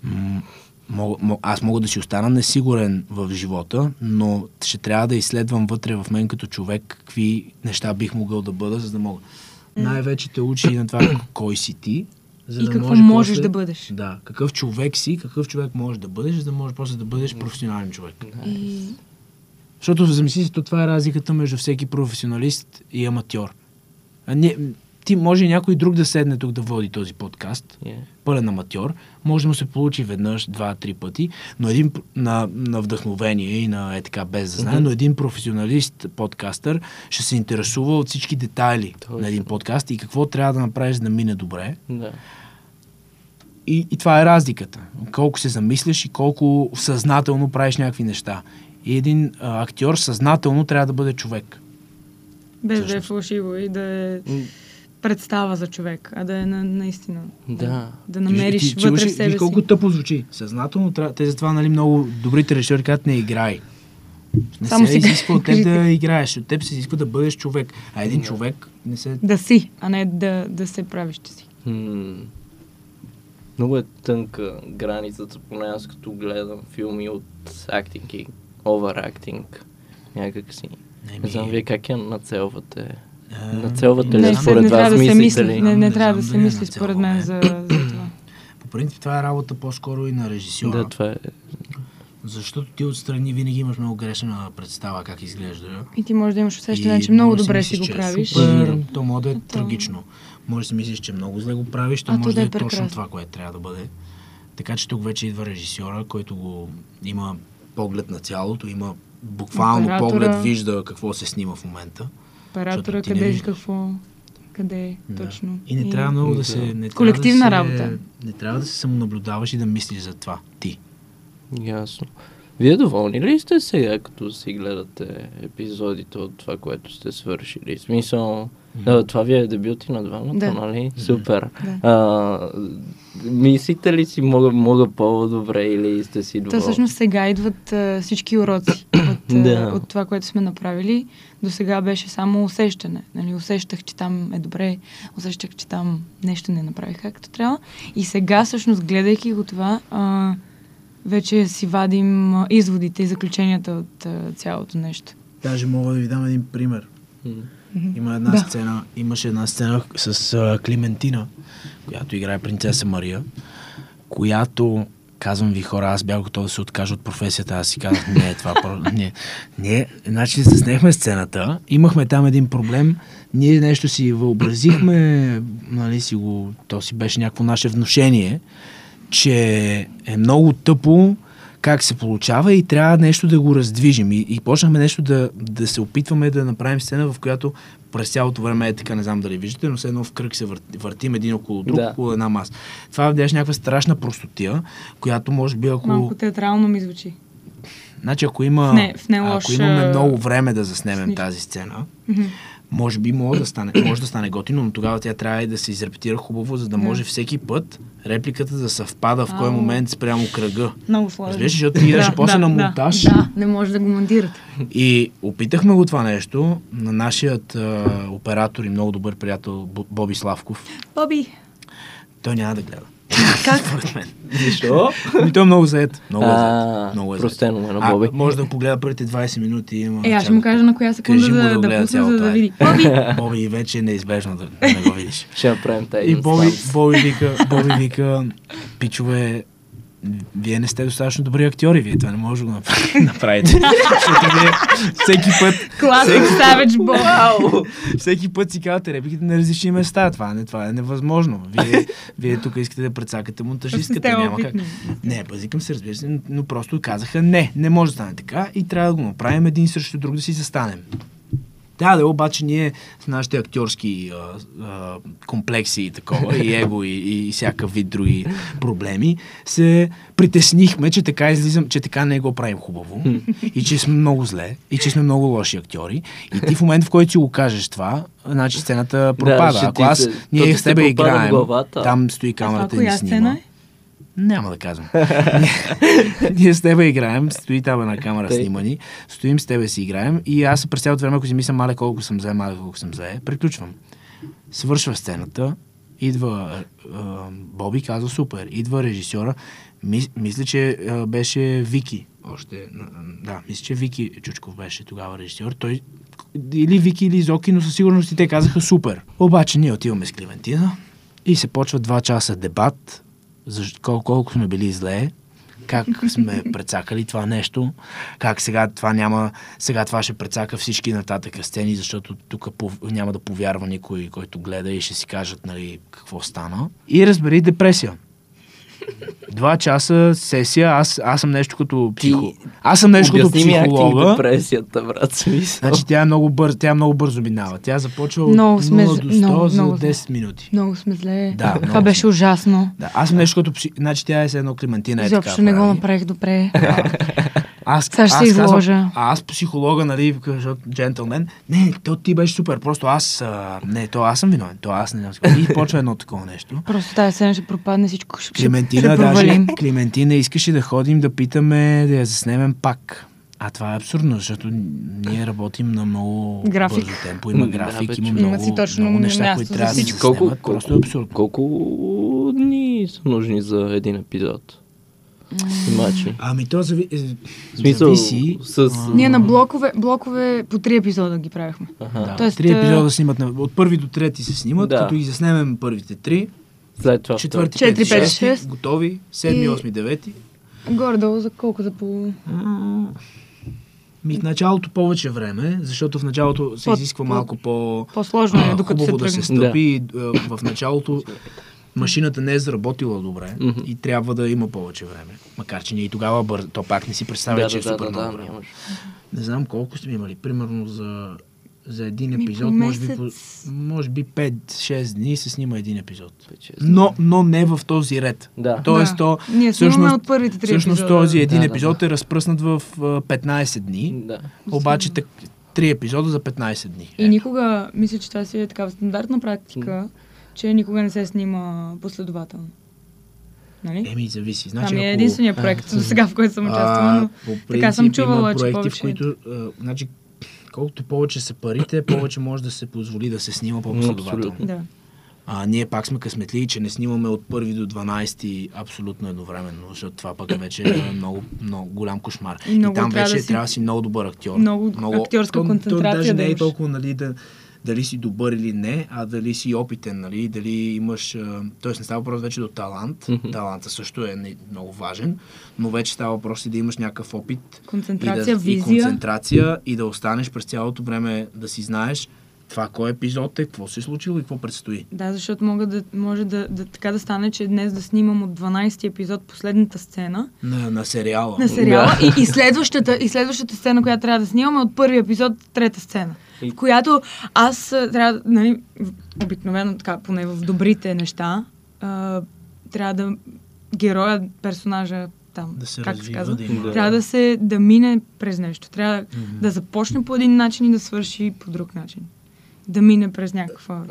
М- мога, мо- аз мога да си остана несигурен в живота, но ще трябва да изследвам вътре в мен като човек какви неща бих могъл да бъда, за да мога. Най-вече те учи на това кой си ти, за И да какво може можеш после- да бъдеш. Да, какъв човек си, какъв човек можеш да бъдеш, за да можеш после да бъдеш професионален човек. И Защото замисли си, то това е разликата между всеки професионалист и аматьор. А не, ти може и някой друг да седне тук да води този подкаст, Yeah. пълен аматьор, може да му се получи веднъж, два, три пъти, но един на, на вдъхновение и на е така без да знае, Мгм. но един професионалист, подкастър, ще се интересува от всички детайли Точно. на един подкаст и какво трябва да направиш за да мине добре. Да. И, и това е разликата. Колко се замисляш и колко съзнателно правиш някакви неща. И един а, актьор съзнателно трябва да бъде човек. без да е фалшиво и да е представа за човек, а да е на, наистина. Да. Да намериш Ти- ти вътре чуваш- в себе виж колко си. тъпо звучи. Съзнателно трябва. Те затова нали, много добрите режисьори казват не играй. Не Само се сега изисква от теб да играеш. От теб се изисква да бъдеш човек. А един човек не се... Да си, а не да, да се правиш, че си. М, Много е тънка границата, поне аз като гледам филми от актинг и оверактинг. Някак си. Не, Не знам ми- вие как я нацелвате. Нацелвате не ли Не, според не вас да се мислите мисли. ли? Не, не Не трябва да се мисли според мен за, за това. По принцип това е работа по-скоро и на режисьора. Да, това е. Защото ти отстрани винаги имаш много грешна представа как изглежда. И ти можеш да имаш усещане, че много може добре си си го мислиш, е правиш. Супер, то може да е То- трагично. Може да си мислиш, че много зле го правиш, то А, може да е е точно прекрасно. това, което трябва да бъде. Така че тук вече идва режисьора, който го има поглед на цялото, има буквално Оператора. поглед, вижда какво се снима в момента. Оператора, не къде е, виждаш. какво, къде е Да. точно. И не трябва много да се... Не трябва Колективна да се, работа. Не трябва да се самонаблюдаваш и да мислиш за това. Ти. Ясно. Вие доволни ли сте сега, като си гледате епизодите от това, което сте свършили? В смисъл, да, това ви е дебюти на двамата, Да. нали? Супер. Да. А, мислите ли си мога, мога по-добре или сте си То доволни? всъщност сега идват а, всички уроци Да. от това, което сме направили. До сега беше само усещане. Нали? Усещах, че там е добре, усещах, че там нещо не направих както трябва. И сега, всъщност, гледайки го това, а, вече си вадим а, изводите и заключенията от а, цялото нещо. Даже мога да ви дам един пример. Има една Да. сцена, имаше една сцена с а, Климентина, която играе принцеса Мария, която казвам ви хора, аз бях готов да се откажа от професията, аз си казах, не, това не, не, значи заснехме сцената, имахме там един проблем, ние нещо си въобразихме, нали си го, то си беше някакво наше внушение, че е много тъпо как се получава и трябва нещо да го раздвижим. И, и почнахме нещо да, да се опитваме да направим сцена, в която през цялото време е така, не знам дали виждате, но все едно в кръг се вър, въртим един около друг, Да. около една маса. Това беше някаква страшна простотия, която може би ако... Малко театрално ми звучи. Значи ако има... В не- в не ако лош, имаме а, много време да заснемем смисъл. тази сцена, Мгм. Може би може да стане, може да стане готино, но тогава тя трябва и да се изрепетира хубаво, за да Да. може всеки път репликата да съвпада в кой момент спрямо кръга. Много сложно. Разбираш, защото ти идеш после на монтаж. Да, да, не може да го монтирате. И опитахме го това нещо на нашият а, оператор и много добър приятел Бо- Боби Славков. Боби, Той няма да гледа. Как? Според мен. Защо? Ами той е много заед. Много е заед. Много е заед. простено ме на Боби. може да погледа първите 20 минути. Има Е, аз ще му кажа на коя секунда Кажи да, да да, пусне, за да види. Боби! Боби вече е неизбежно да, да не го видиш. Ще направим тази И Боби, Боби, вика, Боби вика, пичове, вие не сте достатъчно добри актьори, вие това не може да го направ- направите. Защото вие всеки път, Класик Savage Bob. всеки път си казвате репликите на различни места. Това, не, това е невъзможно. Вие, вие тук искате да прецакате монтажистката. Няма как. Не, базикам се, разбира се, но- но просто казаха не, не може да стане така и трябва да го направим един срещу друг да си застанем. Да, да, обаче ние с нашите актьорски а, а, комплекси и такова, и его, и, и всякакъв вид други проблеми, се притеснихме, че така излизам, че така не го правим хубаво, и че сме много зле, и че сме много лоши актьори. И ти в момента, в който си го кажеш това, значи сцената пропада. ще Ако аз, ние с тебе играем, главата. там стои камерата и снима. сцена е? Няма да казвам. Ние- с тебе играем, стои там една камера снимани, стоим с тебе си играем. И аз през цялото време, ако си мисля, мале колко съм зае, мале колко съм зае, приключвам. Свършва сцената, идва а, Боби, казва супер, идва режисьора, мис, мисля, че а, беше Вики, още, да, мисля, че Вики Чучков беше тогава режисьор, той или Вики, или Зоки, но със сигурност и те казаха супер. Обаче ние отиваме с Клементина и се почва два часа дебат, защо, колко, колко сме били зле, как сме прецакали това нещо, как сега това няма, сега това ще прецака всички нататък сцени, защото тук няма да повярва никой, който гледа и ще си кажат, нали, какво стана. И разбери депресия. Два часа сесия, аз, аз съм нещо като психо... Аз съм нещо като Обясни ми психолога. депресията, брат, смисъл. Значи тя е много бързо, тя много бързо минава. Тя започва от Много сме 0 з- до 100 много, за много сме. 10 минути. Много сме зле. Да, Това много беше сме. ужасно. Да, аз съм нещо като пси... Значи тя е с едно Клементина е Изобщо така не го прави. направих добре. Аз, Сега ще аз се изложа. Казвам, а аз психолога, нали, защото джентълмен, не, то ти беше супер, просто аз, а, не, то аз съм виновен, то аз не знам. И почва едно такова нещо. Просто тази сцена ще пропадне всичко. Ще, Клементина, ще даже, провалим. Клементина искаше да ходим да питаме да я заснемем пак. А това е абсурдно, защото ние работим на много График. бързо темпо. Има Да, график, бе, има много, Има си точно много неща, място които трябва да се. Колко, колко, Просто е абсурдно. колко дни са нужни за един епизод? Снимачи. Ами то зави... е, смисъл, зависи. с... а, Ние на блокове, блокове по три епизода ги правихме. Да, Тоест, три епизода снимат. на- От първи до трети се снимат, Да. като ги заснемем първите три. След това Четвърти, Четири, пети, пет, шести, шест. готови. Седми, И- осми, девети. Горе-долу за колко за по... Ми в началото повече време, защото в началото се По- изисква по- малко по... По-сложно е, докато се хубаво да се тръгне. стъпи. И, а, В началото машината не е заработила добре Мгм. и трябва да има повече време. Макар, че ние и тогава бързо, то пак не си представя, Да, че е да, да, супер да, много да, време. Не знам колко сме имали. Примерно за, за един Ми, епизод, може би, по, може би 5-6 дни се снима един епизод. Вече е Но, но не в този ред. Да. Тоест, Да. то, Ние всъщност, от първите три всъщност епизода. този един Да, да, епизод е разпръснат в а, 15 дни, Да. обаче три епизода за 15 дни. И никога, мисля, че това си е такава стандартна практика, че никога не се снима последователно. Нали? Еми, зависи. Значи, Ами е ако- единствения проект до сега, в който съм участвала, А, но по така съм принцип, чувала, има че проекти, повече... в които, а, значи, колкото повече са парите, повече може да се позволи да се снима по-последователно. Да. А, ние пак сме късметли, че не снимаме от първи до 12 абсолютно едновременно, защото това пък е вече е много, много голям кошмар. И много там трябва вече да си- трябва да си много добър актьор. много актьорска то, концентрация даже да не е толкова нали, да, дали си добър или не, а дали си опитен, нали, дали имаш... Тоест не става въпрос вече до талант. Мгм. Таланта също е не- много важен, но вече става въпрос и да имаш някакъв опит Концентрация, и, да, и визия. концентрация и да останеш през цялото време да си знаеш това кой епизод е, какво се е случило и какво предстои. Да, защото мога да, може да, да, така да стане, че днес да снимам от 12 епизод последната сцена На, на сериала. на сериала и, и, следващата, и следващата сцена, която трябва да снимам е от първи епизод, трета сцена. И- В която аз трябва, нали, обикновено така, поне в добрите неща, а, трябва да героя, персонажа там, Да се как се развива, казва, да има... трябва да се, да мине през нещо. Трябва да започне по един начин и да свърши по друг начин. да мине през някаква...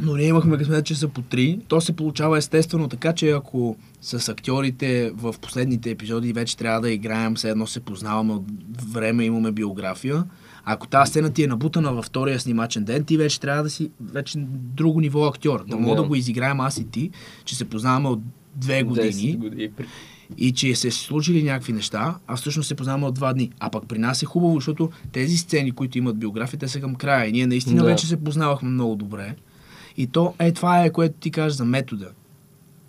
Но ние имахме късмет, че са по три. То се получава естествено така, че ако с актьорите в последните епизоди вече трябва да играем, все едно се познаваме от време, имаме биография. Ако тази сцена ти е набутана във втория снимачен ден, ти вече трябва да си вече друго ниво актьор. Да мога Да. го изиграем аз и ти, че се познаваме от две години 10 години. и че се случили някакви неща, а всъщност се познаваме от два дни. А пък при нас е хубаво, защото тези сцени, които имат биография, те са към края. И ние наистина Да. вече се познавахме много добре. И то, е, това е, което ти кажеш за метода.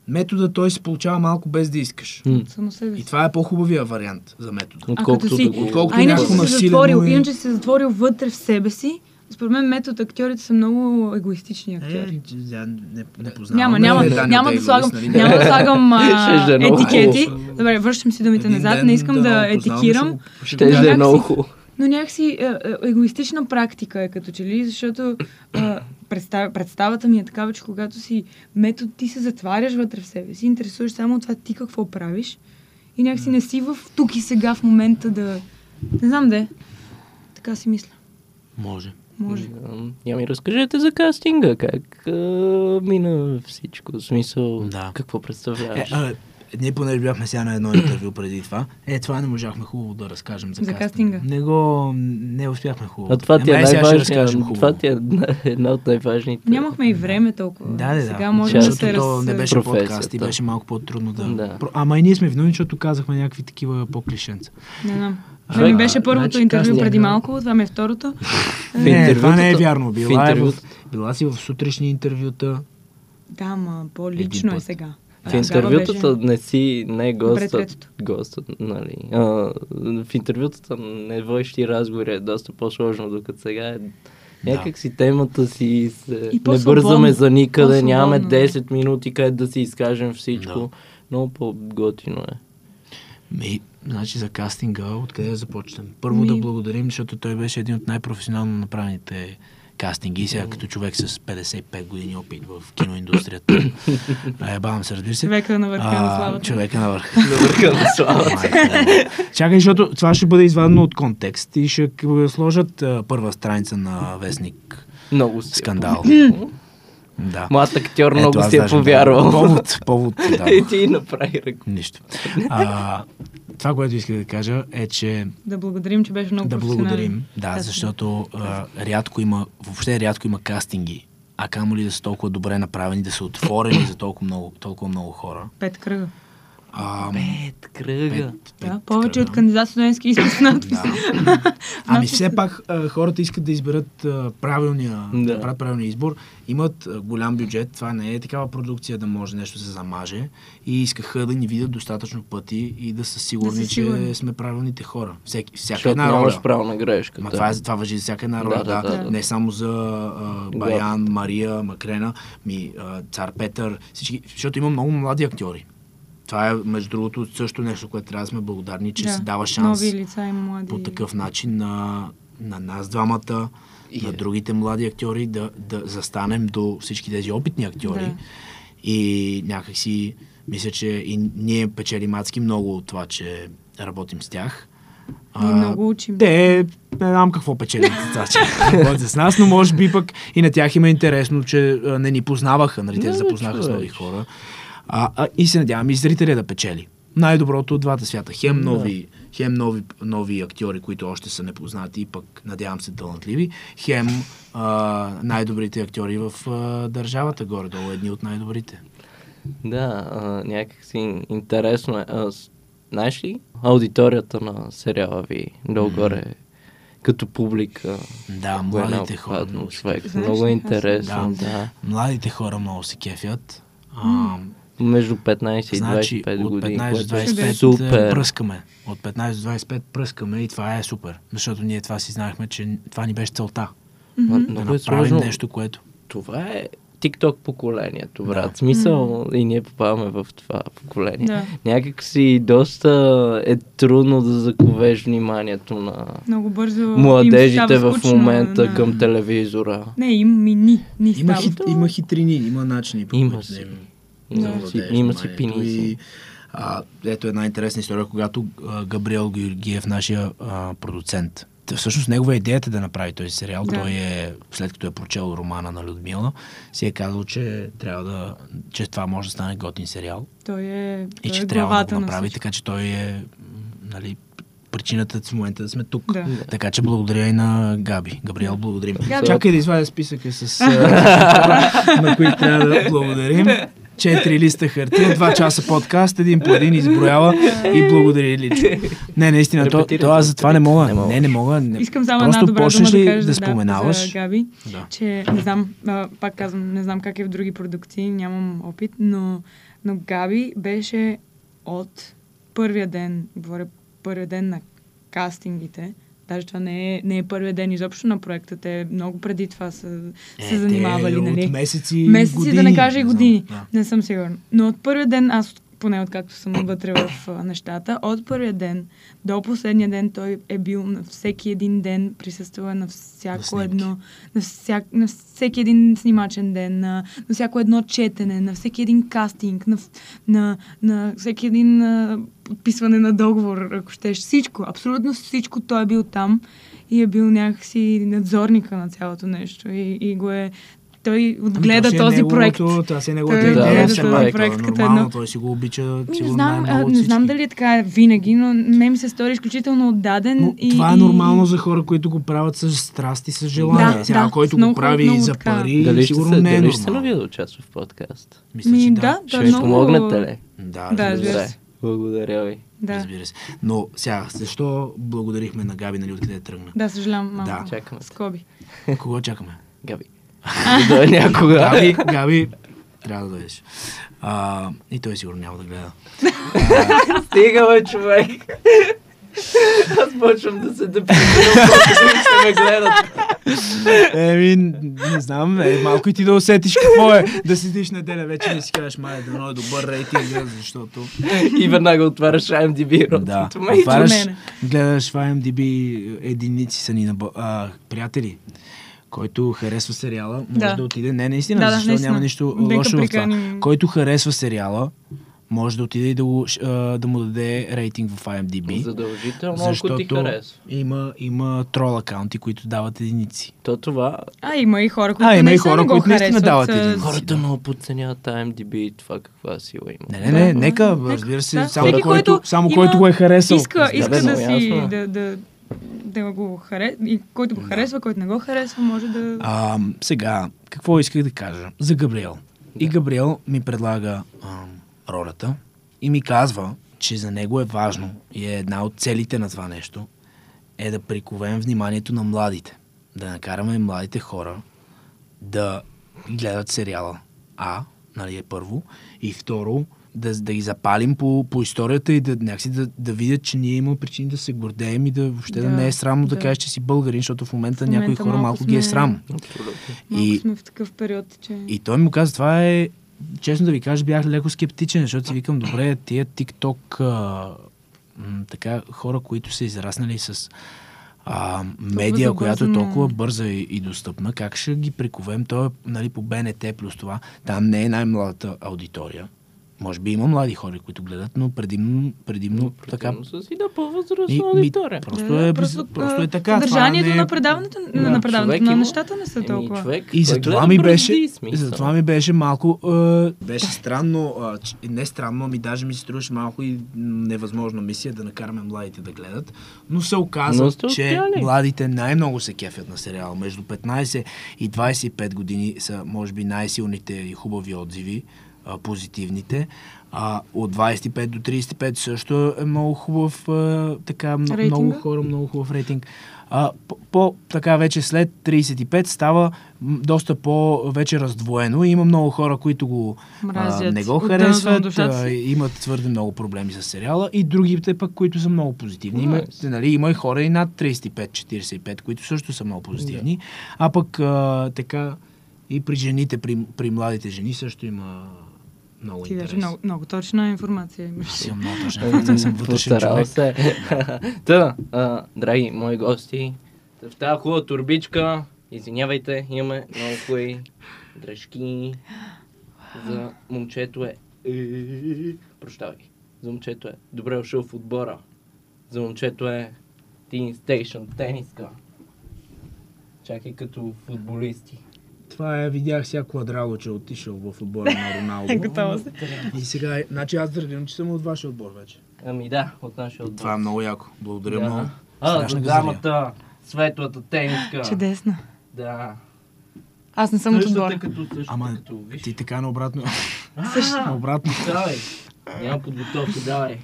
Метода той се получава малко без да искаш. Себе И това е по-хубавия вариант за метода. Отколкото си- да. Отколкото А иначе някакво си се насилено затворил, и- иначе се затворил вътре в себе си. Според мен метод актьорите са много егоистични актьори. Е, я не, не познавам. Няма, няма, Даниел няма да слагам, нали? няма да слагам а, е етикети. Добре, връщам си думите назад. Не искам да, познаваме, етикирам. ще да е много хубаво. Но някакси е, е, егоистична практика е като че ли, защото а, представ, представата ми е такава, че когато си метод, ти се затваряш вътре в себе си, интересуваш само от това ти какво правиш и някакси не си в тук и сега в момента да... Не знам де. Така си мисля. Може. Може. Я ми разкажете за кастинга, как а, мина всичко, в смисъл, Да. какво Е, представляваш? а, ние понеже бяхме сега на едно интервю преди това, е, това не можахме хубаво да разкажем за, За кастинга. Не го, не успяхме хубаво. а това ти е хубаво. това ти е една от най-важните. Нямахме и време толкова. Да, да, да. Сега може да защото се то раз... не беше подкаст и беше малко по-трудно да... Да. Ама и ние сме виновни, защото казахме някакви такива по-клишенца. Не. А, Това ми беше първото значи интервю преди малко, това ми е второто. В Не, това не е вярно. в Била, е в, била си в сутрешни интервюта. Да, ма по-лично е сега. В интервютата беше- не си, не е гостът, гостът, нали. А, в интервютата не водиш ти разговори е доста по-сложно, докато сега е Някак си темата си се... Не бързаме за никъде, нямаме По-свободно. 10 минути къде да си изкажем всичко. Да. Много по-готино е. Ми, значи за кастинга, откъде да започнем? Първо Ми- да благодарим, защото той беше един от най-професионално направените кастинги. Сега като човек с 55 години опит в киноиндустрията. е, бавам се, разбира се. Човека на върха на славата. Човека на върха. На върха на славата. Чакай, защото това ще бъде извадено от контекст и ще сложат а, първа страница на вестник Много скандал. Да. Млад актьор Ето, много си е повярвал. Повод, повод, да. И ти направи ръко. Нищо. А, това, което исках да кажа е, че Да благодарим, че беше много да благодарим. Да, защото а, рядко има, въобще рядко има кастинги, а камо ли да са толкова добре направени, да са отворени за толкова много, толкова много хора. Пет кръга. А, Пет кръга. пет- Да, пет повече кръга. от кандидат студентски изпит в надпис. Да. Ами Надпис. все пак хората искат да изберат правилния, Да. да. правят правилния избор. Имат голям бюджет, това не е такава продукция да може нещо да се замаже и искаха да ни видят достатъчно пъти и да са сигурни, Да са че сигурни. сме правилните хора. Всеки, всяка Защото една нямаш роля. право на грешка. Ма да. това, е, това въжи за всяка една роля, Да, да, да, да. Не само за а, Баян, Мария, Макрена, ми а, цар Петър, всички, защото има много млади актьори. Това е, между другото, също нещо, което трябва да сме благодарни, че Да, се дава шанс Нови лица и млади. по такъв начин на, на нас двамата, И на е. другите млади актьори, да, да застанем до всички тези опитни актьори. Да. И някакси, мисля, че и ние печелим адски много от това, че работим с тях. И много учим. Те, не знам какво печелят това, че работят с нас, но може би пък и на тях им е интересно, че а, не ни познаваха, нали, те запознаха с нови хора. А, а, и се надявам и зрителя да печели. Най-доброто от двата свята. Хем Да. нови, хем нови, нови актьори, които още са непознати и пък надявам се талантливи, хем а, най-добрите актьори в а, държавата горе-долу, едни от най-добрите. Да, а, някак си интересно е. А, знаеш ли, аудиторията на сериала ви долу горе като публика. Да, е младите хора много човек. Много е интересно, Да. да. Младите хора много се кефят. А, Между 15 и Значи 25 от години, 15 до което е 25 супер. пръскаме. От 15 до 25 пръскаме и това е супер. Защото ние това си знаехме, че това ни беше целта. Ма, Да Много е направим сложно. нещо, което... Това е TikTok поколението, брат. Да. Смисъл и ние попаваме в това поколение. Да. Някак си доста е трудно да заковеш вниманието на Много бързо младежите в скучно момента на- към телевизора. Не, им ми ни, ни Има, става. хит, има хитрини, има начини. по Има си. да им Има завладееш си- има си пини си. И, а, ето една интересна история, когато а, Габриел Георгиев, нашия а, продуцент, Всъщност негова идеята е да направи този сериал. Да. Той е, след като е прочел романа на Людмила, си е казал, че трябва да, че това може да стане готин сериал Той е, и че е трябва да го на направи, така че той е нали, причината в момента да сме тук. Да. Така че благодаря и на Габи. Габриел, благодарим. Габи. Чакай да извадя списъка с на които трябва да благодарим. Четири листа хартия, два часа подкаст, един по един изброява и благодари лично. Не, наистина, то, то аз за това не мога. не мога. Не, не мога. Не. Искам само Просто една добра почнеш дума ли да кажа да за- споменаваш? за Габи, Да. че не знам, а, пак казвам, не знам как е в други продукции, нямам опит, но, но Габи беше от първия ден, говоря първия ден на кастингите, даже това не е, не е първия ден изобщо на проекта, те много преди това са се Е, занимавали, те нали? От месеци, Месеци, години. да не кажа и години. да. Не съм сигурна. Но от първия ден, аз поне откакто съм вътре в а, нещата, от първия ден до последния ден той е бил на всеки един ден, присъствал е на На всяко снимки. едно, на, всяк, на всеки един снимачен ден, на, на всяко едно четене, на всеки един кастинг, на, на, на всеки един а, подписване на договор, ако щеш. Всичко, абсолютно всичко той е бил там и е бил някакси надзорника на цялото нещо и, и го е той отгледа Ами, е този проект. Това си е неговата Той идея. гледа все този пак, проект то е като нормално, едно- той си го обича Не сигурно знам, а, не знам дали е така винаги, но мен ми се стори изключително отдаден. Но и, това е и- нормално за хора, които го правят с страст и с желание. Да, Сега, да, който много го прави много за пари, Дали сигурно се, не е дали ще се нави да участва в подкаст? Мисля, Ми, че да, да. да, Ще е ми много... помогнете ли? Да, Да. Благодаря ви. Да, Разбира се. Но сега, защо благодарихме на Габи, нали, откъде тръгна? да, съжалявам малко. Да. Чакаме. Скоби. Кого чакаме? Габи. Да някога. Габи, Габи, трябва да дойдеш. А, и той сигурно няма да гледа. Стига, бе, човек. Аз почвам да се депресирам, ще ме гледат. Еми, не знам, е, малко и ти да усетиш какво е да седиш неделя вече и си кажеш, май, да е добър рейтинг, защото... И веднага отваряш IMDb. Да, отваряш, гледаш в IMDb единици са ни на... А, приятели, който харесва сериала, може да, Да. отиде. Не, наистина, Да, да, защото наистина. няма нищо Нека лошо в това. приканим. Който харесва сериала, може да отиде и да, го, да му даде рейтинг в IMDb. Задължително, ако ти Защото харесва. има, има трол акаунти, които дават единици. То това... А, има и хора, които А, има не и хора, които наистина харесват, дават а, един. Хората много подценяват IMDb и това каква сила има. Не, не, не, нека, разбира се, да. само, който, който само има- който го е харесал. Иска, иска да си... Да, да, да го харесва. И който го харесва, който не го харесва, може да... А, сега, какво исках да кажа? За Габриел. И Габриел ми предлага а, ролята и ми казва, че за него е важно и е една от целите на това нещо е да приковем вниманието на младите. Да накараме младите хора да гледат сериала. А, нали е първо. И второ, да, да ги запалим по, по историята и да, някакси да, да видят, че ние имаме причини да се гордеем и да въобще да, Да, не е срамно да, да. кажеш, че си българин, защото в момента, В някои момента хора малко малко ги е сме- срам. Абсолютно. Малко И, сме в такъв период, че... и той му каза, това е, честно да ви кажа, бях леко скептичен, защото си викам, добре, тия TikTok, а, м, така, хора, които са израснали с а, медия, която е толкова бърза и, и достъпна, как ще ги приковем? Той е нали, по БНТ плюс това. Там не е най-младата аудитория. Може би има млади хора, които гледат, но предимно, предимно така... Предимно с и да И, по-възрастна аудитория. просто, Да, е, просто, просто, е така. Не е- на предаването, Да, на предаването на нещата не са Еми, толкова. човек, И затова ми беше, затова ми беше малко, е, беше странно, че- не странно, ами даже ми се струваше малко и невъзможна мисия да накараме младите да гледат, но се оказа, Но че успяли. младите най-много се кефят на сериала. Между 15 и 25 години са, може би, най-силните и хубави отзиви, а, позитивните. А, от 25 до 35 също е много хубав, а, така, м- много Рейтинга? хора, много хубав рейтинг. А, по, по, така вече след 35 става доста по-вече раздвоено има много хора, които го а, не го харесват, а, имат твърде много проблеми с сериала и другите пък, които са много позитивни. Има, нали, има и хора и над 35-45, които също са много позитивни. А пък а, така и при жените, при, при младите жени също има много Ти даже много, много точна информация имаш. Аз имам много точна информация, аз съм вътрешен човек. се. Та, а, драги мои гости, в тази хубава турбичка, извинявайте, имаме много хубави дръжки. За момчето е... Прощавай. За момчето е добре дошъл в отбора. За момчето е Team Station, тениска. Чакай като футболисти. Това е, видях сега квадрало, че е отишъл в отбора на Роналдо. Готово се. И сега, значи аз да разбирам, че съм от вашия отбор вече. Ами да, от нашия отбор. Това е много яко. Благодаря да. много. А, газария. дамата, светлата тениска. Чудесно. Да. Аз не съм от отбора. като същата Ама като, виж. ти така наобратно. А, наобратно. Давай. Няма подготовка, давай.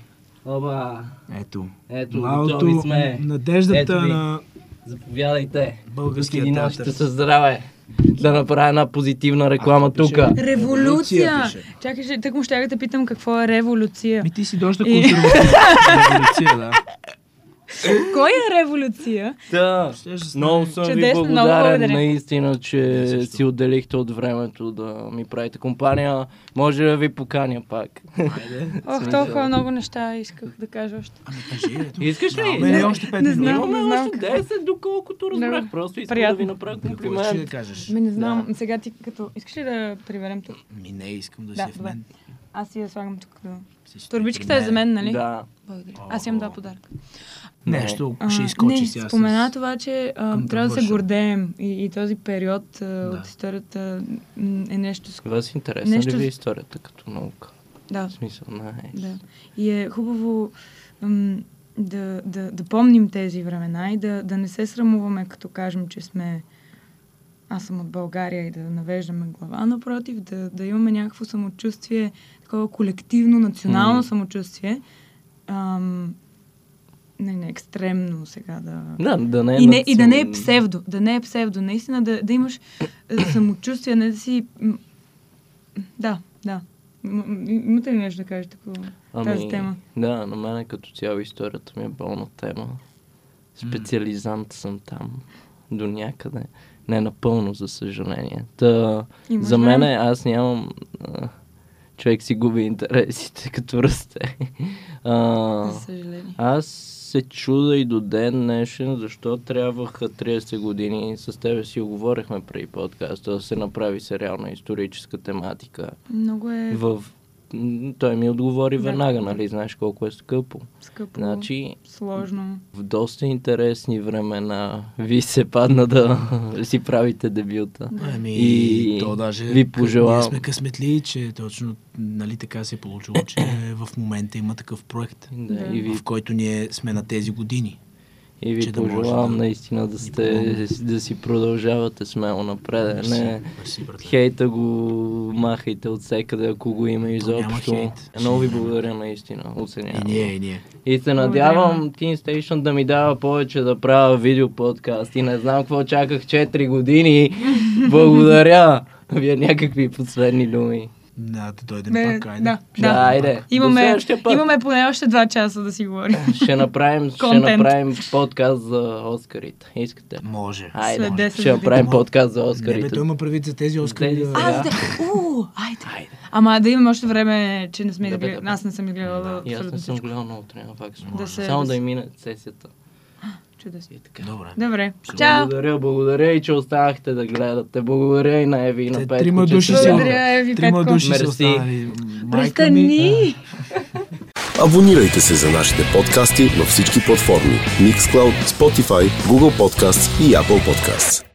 Оба. Ето. Ето, Малото, готови сме. надеждата Ето на Заповядайте. българския театър. нощите със здраве. Да направя една позитивна реклама тук. Революция! Чакай, тък му ще да питам какво е революция. Ми ти си доста консервативен. Революция, да. Кой е революция? Да. Ще ще Много съм ви Чудесно, много благодарен благодаря. наистина, че също. си отделихте от времето да ми правите компания. Може да ви поканя пак. Айде. Ох, толкова много неща исках да кажа още. Ами кажи, ето. Искаш ли? Да. още пет Не минути? знам. Имаме още какво. 10, доколкото разбрах. Да. Просто искам Приятно. да ви направя Какво да комплимент. кажеш? Ми не знам, сега ти като... Искаш ли да приберем тук? Ми не, искам да, Да, си в добре. мен. Аз си я слагам тук. Да. Турбичката при е за мен, нали? Да. Благодаря. Аз имам два подарка. Нещо А, ще изкочи не, сега. с- спомена това, че а, трябва да се гордеем и, и този период а, Да. от историята е нещо... с- Вас интересна Нещо ли ви с- е историята като наука? Да, В смисъл, не. да. И е хубаво м, да, да, да помним тези времена и да, да не се срамуваме, като кажем, че сме аз съм от България и да навеждаме глава, напротив, да, да имаме някакво самочувствие, такова колективно, национално М. самочувствие. Ам, не, не, екстремно сега да... Да, да не е И, не, и да не е псевдо, да не е псевдо, наистина да, да имаш е, самочувствие, не да си... Да, да. Имате ли нещо да кажете по тази тема? Да, на мен като цяло историята ми е болна тема. Специализант съм там до някъде. Не напълно, за съжаление. Та, за мен аз нямам... А, човек си губи интересите, като расте. А, За съжаление. аз се чуда и до ден днешен, защо трябваха 30 години. С тебе си оговорихме преди подкаста да се направи сериал на историческа тематика. Много е В... Той ми отговори Да. веднага, нали? Знаеш колко е скъпо. скъпо, Значи, сложно. в доста интересни времена ви се падна да си правите дебюта. Ами, И то даже ви пожелавам. Ние сме късметли, че точно нали така се е получило, че в момента има такъв проект, Да, Да. и ви, в който ние сме на тези години. И ви пожелавам да наистина да, сте, да си продължавате смело напред. Мерси, Не, мерси, хейта го махайте от всекъде, ако го има изобщо. Много ви благодаря наистина, оценявам. И ние, и ние. И се надявам Teen Station да ми дава повече да правя видео подкаст. И не знам какво чаках 4 години. Благодаря. Вие някакви последни думи. Да, да дойдем Бе, пак, айде. да, Ще да. Айде. Имаме, имаме поне още два часа да си говорим. Ще направим, ще направим подкаст за Оскарите. Искате? Може. Айде. След 10 Ще направим подкаст за Не, бе, Оскарите. той има предвид за тези Оскари. Тези да- сега. А, да. У, айде. Айде. Ама да имаме още време, че не сме Да, изгледали. Аз не съм изгледала Да. И аз не съм гледал много трябва пак. Да се- Само да да им мине сесията. Чудесно. И така. Добре. Добре. Чао. Благодаря, благодаря и че останахте да гледате. Благодаря и на Еви и на Петко. трима души са. Благодаря, Еви, Трима Петко. души са останали. Престани! Абонирайте се за нашите подкасти на всички платформи Mixcloud, Spotify, Google Podcasts и Apple Podcasts.